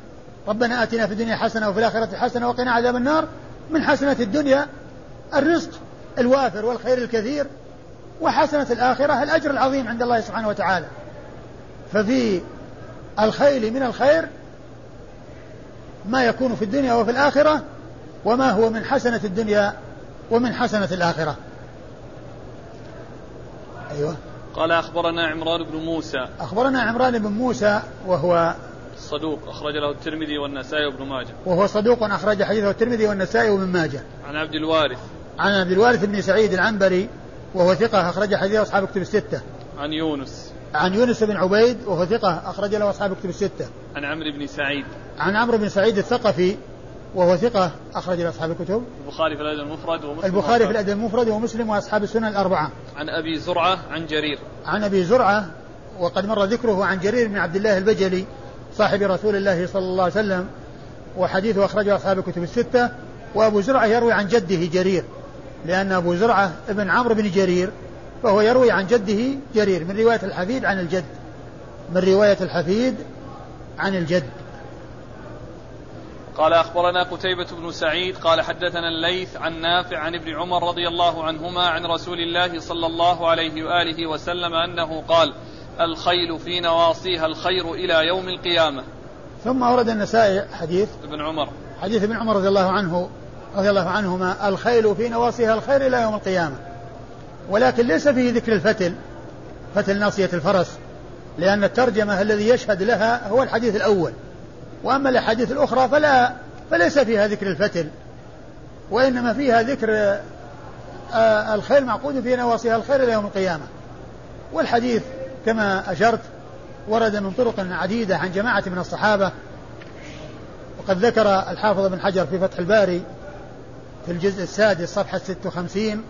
ربنا آتنا في الدنيا حسنة وفي الآخرة حسنة وقنا عذاب النار. من حسنة الدنيا الرزق الوافر والخير الكثير وحسنة الآخرة الأجر العظيم عند الله سبحانه وتعالى. ففي الخيل من الخير ما يكون في الدنيا وفي الآخرة وما هو من حسنة الدنيا ومن حسنة الآخرة. أيوة. قال أخبرنا عمران بن موسى. أخبرنا عمران بن موسى وهو صدوق أخرج له الترمذي والنسائي وابن ماجه. وهو صدوق أخرج حديثه الترمذي والنسائي وابن ماجه. عن عبد الوارث. عن عبد الوارث بن سعيد العنبري وهو ثقة أخرج حديثه أصحاب كتب الستة. عن يونس. عن يونس بن عبيد وهو ثقة أخرج له أصحاب كتب الستة. عن عمرو بن سعيد. عن عمرو بن سعيد الثقفي وهو ثقة أخرج له أصحاب الكتب. البخاري في الأدب المفرد ومسلم البخاري في الأدب المفرد ومسلم وأصحاب السنن الأربعة. عن أبي زرعة عن جرير. عن أبي زرعة وقد مر ذكره عن جرير بن عبد الله البجلي صاحب رسول الله صلى الله عليه وسلم وحديثه أخرجه أصحاب الكتب الستة. وأبو زرعة يروي عن جده جرير. لأن أبو زرعة ابن عمرو بن جرير فهو يروي عن جده جرير من رواية الحفيد عن الجد من رواية الحفيد عن الجد. قال أخبرنا قتيبة بن سعيد قال حدثنا الليث عن نافع عن ابن عمر رضي الله عنهما عن رسول الله صلى الله عليه وآله وسلم أنه قال الخيل في نواصيها الخير إلى يوم القيامة. ثم ورد النسائي حديث ابن عمر. حديث ابن عمر رضي الله عنه رضي الله عنهما الخيل في نواصيها الخير إلى يوم القيامة. ولكن ليس فيه ذكر الفتل فتل ناصية الفرس لأن الترجمة الذي يشهد لها هو الحديث الأول. وأما الأحاديث الأخرى فلا فليس فيها ذكر الفتل. وإنما فيها ذكر آه، الخيل معقود في نواصيها الخير إلى يوم القيامة. والحديث كما أشرت ورد من طرق عديدة عن جماعة من الصحابة. وقد ذكر الحافظ بن حجر في فتح الباري في الجزء السادس صفحة 56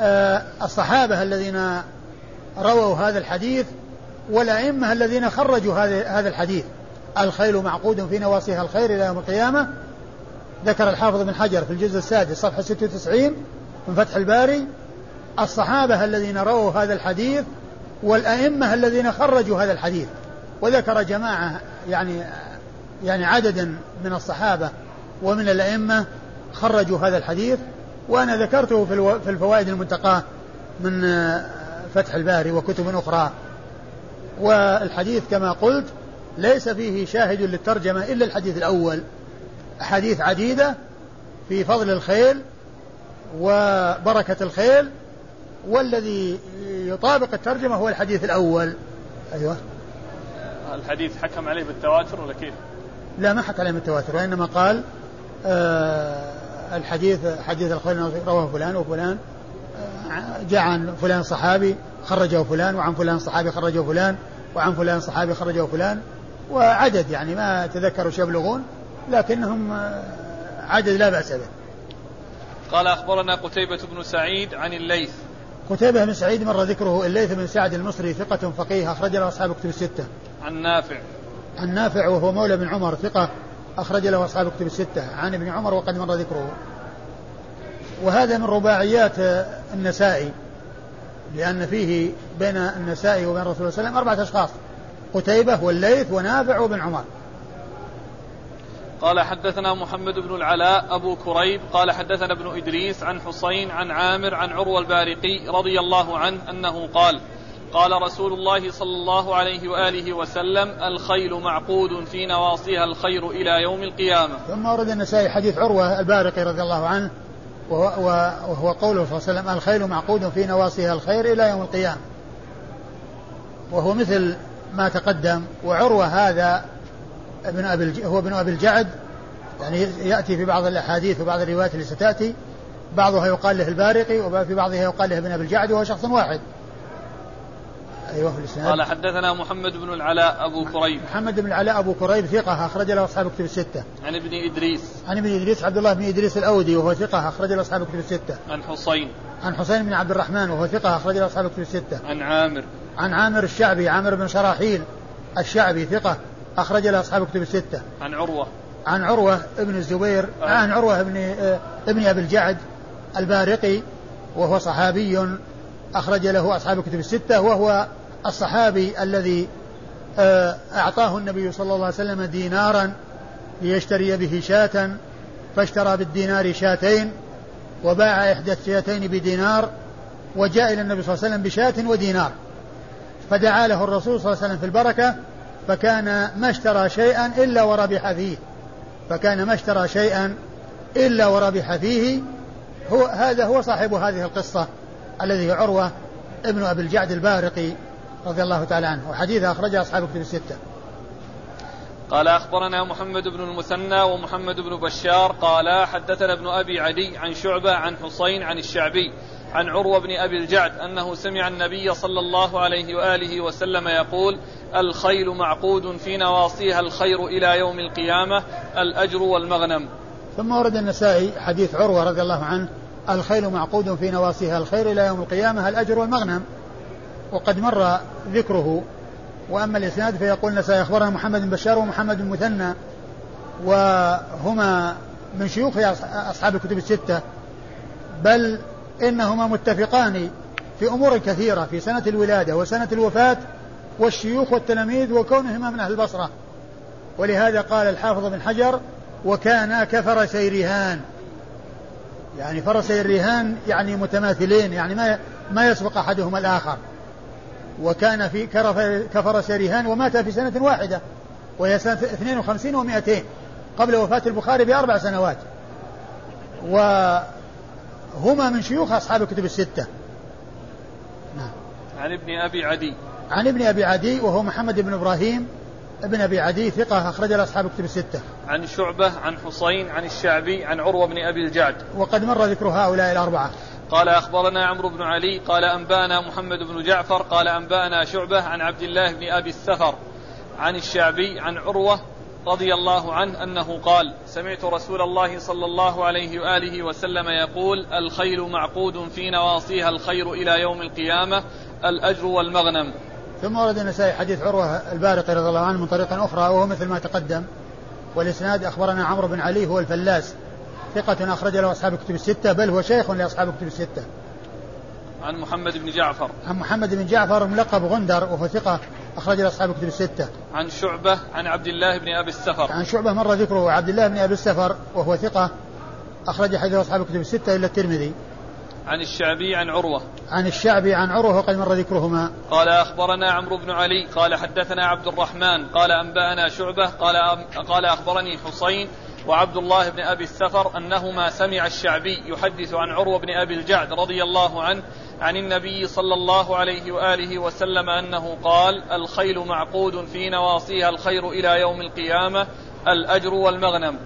آه، الصحابة الذين رووا هذا الحديث والأئمة الذين خرجوا هذا الحديث. الخيل معقود في نواصيها الخير إلى يوم القيامة. ذكر الحافظ بن حجر في الجزء السادس صفحة 96 من فتح الباري. الصحابة الذين رووا هذا الحديث والأئمة الذين خرجوا هذا الحديث. وذكر جماعة يعني يعني عددا من الصحابة ومن الأئمة خرجوا هذا الحديث وأنا ذكرته في الفوائد المنتقاة من فتح الباري وكتب أخرى. والحديث كما قلت ليس فيه شاهد للترجمة إلا الحديث الأول. أحاديث عديدة في فضل الخيل وبركة الخيل والذي يطابق الترجمة هو الحديث الأول. أيوة. الحديث حكم عليه بالتواتر ولا كيف؟ لا ما حكى عليه بالتواتر وإنما قال آه الحديث حديث الخيل رواه فلان وفلان آه جاء عن فلان صحابي خرجه فلان وعن فلان صحابي خرجه فلان وعن فلان صحابي خرجه فلان وعدد يعني ما تذكروا إيش يبلغون لكنهم آه، عدد لا بأس به قال أخبرنا قتيبة بن سعيد عن الليث قتيبة بن سعيد مر ذكره الليث بن سعد المصري ثقة فقيه أخرج له أصحاب كتب الستة. عن نافع. عن نافع وهو مولى بن عمر ثقة أخرج له أصحاب كتب الستة. عن ابن عمر وقد مر ذكره. وهذا من رباعيات النسائي لأن فيه بين النسائي وبين الرسول صلى الله عليه وسلم أربعة أشخاص قتيبة والليث ونافع وابن عمر. قال حدثنا محمد بن العلاء أبو كريب. قال حدثنا ابن إدريس عن حسين عن عامر عن عروة البارقي رضي الله عنه أنه قال قال رسول الله صلى الله عليه وآله وسلم الخيل معقود في نواصيها الخير إلى يوم القيامة. ثم ورد النسائي حديث عروة البارقي رضي الله عنه وهو, قوله صلى الله عليه وسلم الخيل معقود في نواصيها الخير إلى يوم القيامة. وهو مثل ما تقدم وعروة هذا ابن أبي هو ابن أبي الجعد يعني يأتي في بعض الأحاديث وبعض الروايات اللي ستأتي بعضها يقال له البارقي وفي بعضها يقال له ابن أبي الجعد وهو شخص واحد. أيوه في الإسناد. قال حدثنا محمد بن العلاء أبو كريب محمد بن العلاء أبو كريب ثقة أخرج له أصحاب كتب الستة. عن ابن إدريس. عن ابن إدريس عبد الله بن إدريس الأودي وهو ثقة أخرج له أصحاب كتب الستة. عن حصين عن حسين بن عبد الرحمن وهو ثقة أخرج له أصحاب كتب الستة. عن عامر. عن عامر الشعبي عامر بن شراحيل الشعبي ثقة أخرج له أصحاب كتب الستة. عن عروة. عن عروة ابن الزبير آه. عن عروة ابن آه، ابن أبي الجعد البارقي وهو صحابي أخرج له أصحاب الكتب الستة وهو الصحابي الذي آه، أعطاه النبي صلى الله عليه وسلم دينارا ليشتري به شاة فاشترى بالدينار شاتين وباع إحدى الشاتين بدينار وجاء إلى النبي صلى الله عليه وسلم بشاة ودينار. فدعا له الرسول صلى الله عليه وسلم في البركة فكان ما اشترى شيئا إلا وربح فيه. فكان ما اشترى شيئا إلا وربح فيه. هو هذا هو صاحب هذه القصة الذي عروة ابن أبي الجعد البارقي. رضي الله تعالى عنه. وحديث أخرجه أصحاب كتب الستة. قال أخبرنا محمد بن المثنى ومحمد بن بشار قال حدثنا ابن أبي عدي عن شعبة عن حسين عن الشعبي عن عروة بن أبي الجعد أنه سمع النبي صلى الله عليه وآله وسلم يقول الخيل معقود في نواصيها الخير إلى يوم القيامة الأجر والمغنم. ثم ورد النسائي حديث عروة رضي الله عنه الخيل معقود في نواصيها الخير إلى يوم القيامة الأجر والمغنم. وقد مر ذكره. وأما الإسناد فيقول النسائي أخبرنا محمد بن بشار ومحمد بن مثنى وهما من شيوخ أصحاب الكتب الستة بل إنهما متفقان في أمور كثيرة في سنة الولادة وسنة الوفاة والشيوخ والتلاميذ وكونهما من أهل البصرة. ولهذا قال الحافظ بن حجر وكانا كفرسي رهان يعني فرسي الرهان يعني متماثلين يعني ما ما يسبق أحدهما الآخر. وكان في كفرس رهان ومات في سنة واحدة وهي سنة 52 و200 قبل وفاة البخاري بأربع سنوات. وهما من شيوخ أصحاب الكتب الستة. نعم. عن ابن أبي عدي. عن ابن أبي عدي وهو محمد بن إبراهيم ابن أبي عدي ثقة أخرج له أصحاب الكتب الستة. عن شعبة عن حسين عن الشعبي عن عروة بن أبي الجعد. وقد مر ذكر هؤلاء الأربعة. قال أخبرنا عمرو بن علي قال أنبأنا محمد بن جعفر قال أنبأنا شعبة عن عبد الله بن أبي السفر عن الشعبي عن عروة رضي الله عنه أنه قال سمعت رسول الله صلى الله عليه وآله وسلم يقول الخيل معقود في نواصيها الخير إلى يوم القيامة الأجر والمغنم. ثم ورد النسائي حديث عروة البارقي رضي الله عنه من طريق أخرى وهو مثل ما تقدم. والإسناد أخبرنا عمرو بن علي هو الفلاس. ثقة أخرج له أصحاب الكتب الستة بل هو شيخ لأصحاب الكتب الستة. عن محمد بن جعفر. عن محمد بن جعفر ملقب غندر وهو ثقة أخرج له أصحاب الكتب الستة. عن شعبة عن عبد الله بن أبي السفر. عن شعبة مر ذكره عبد الله بن أبي السفر وهو ثقة أخرج حديث أصحاب الكتب الستة إلا الترمذي. عن الشعبي عن عروة. عن الشعبي عن عروة وقد مر ذكرهما. قال أخبرنا عمرو بن علي قال حدثنا عبد الرحمن قال أنبأنا شعبة قال قال أخبرني حسين وعبد الله بن أبي السفر أنهما سمع الشعبي يحدث عن عروة بن أبي الجعد رضي الله عنه عن النبي صلى الله عليه وآله وسلم أنه قال الخيل معقود في نواصيها الخير إلى يوم القيامة الأجر والمغنم.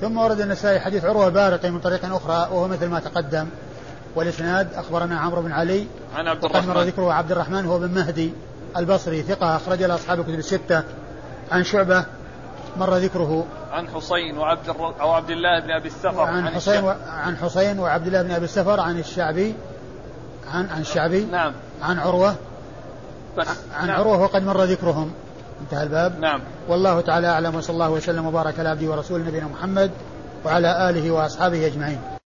ثم ورد النسائي حديث عروة البارقي من طريق أخرى وهو مثل ما تقدم. والإسناد أخبرنا عمرو بن علي. عن عبد الرحمن مر ذكره عبد الرحمن هو بن مهدي البصري ثقة أخرج له أصحاب الكتب الستة. عن شعبة مر ذكره عن حسين وعبد الر... أو عبد الله بن أبي السفر عن, عن حسين و... عن حسين وعبد الله بن أبي السفر عن الشعبي عن عن الشعبي نعم. عن عروة. بس عن نعم. عروة وقد مر ذكرهم. انتهى الباب. نعم. والله تعالى أعلم وصلى الله وسلم وبارك على عبده ورسوله نبينا محمد وعلى آله وأصحابه أجمعين.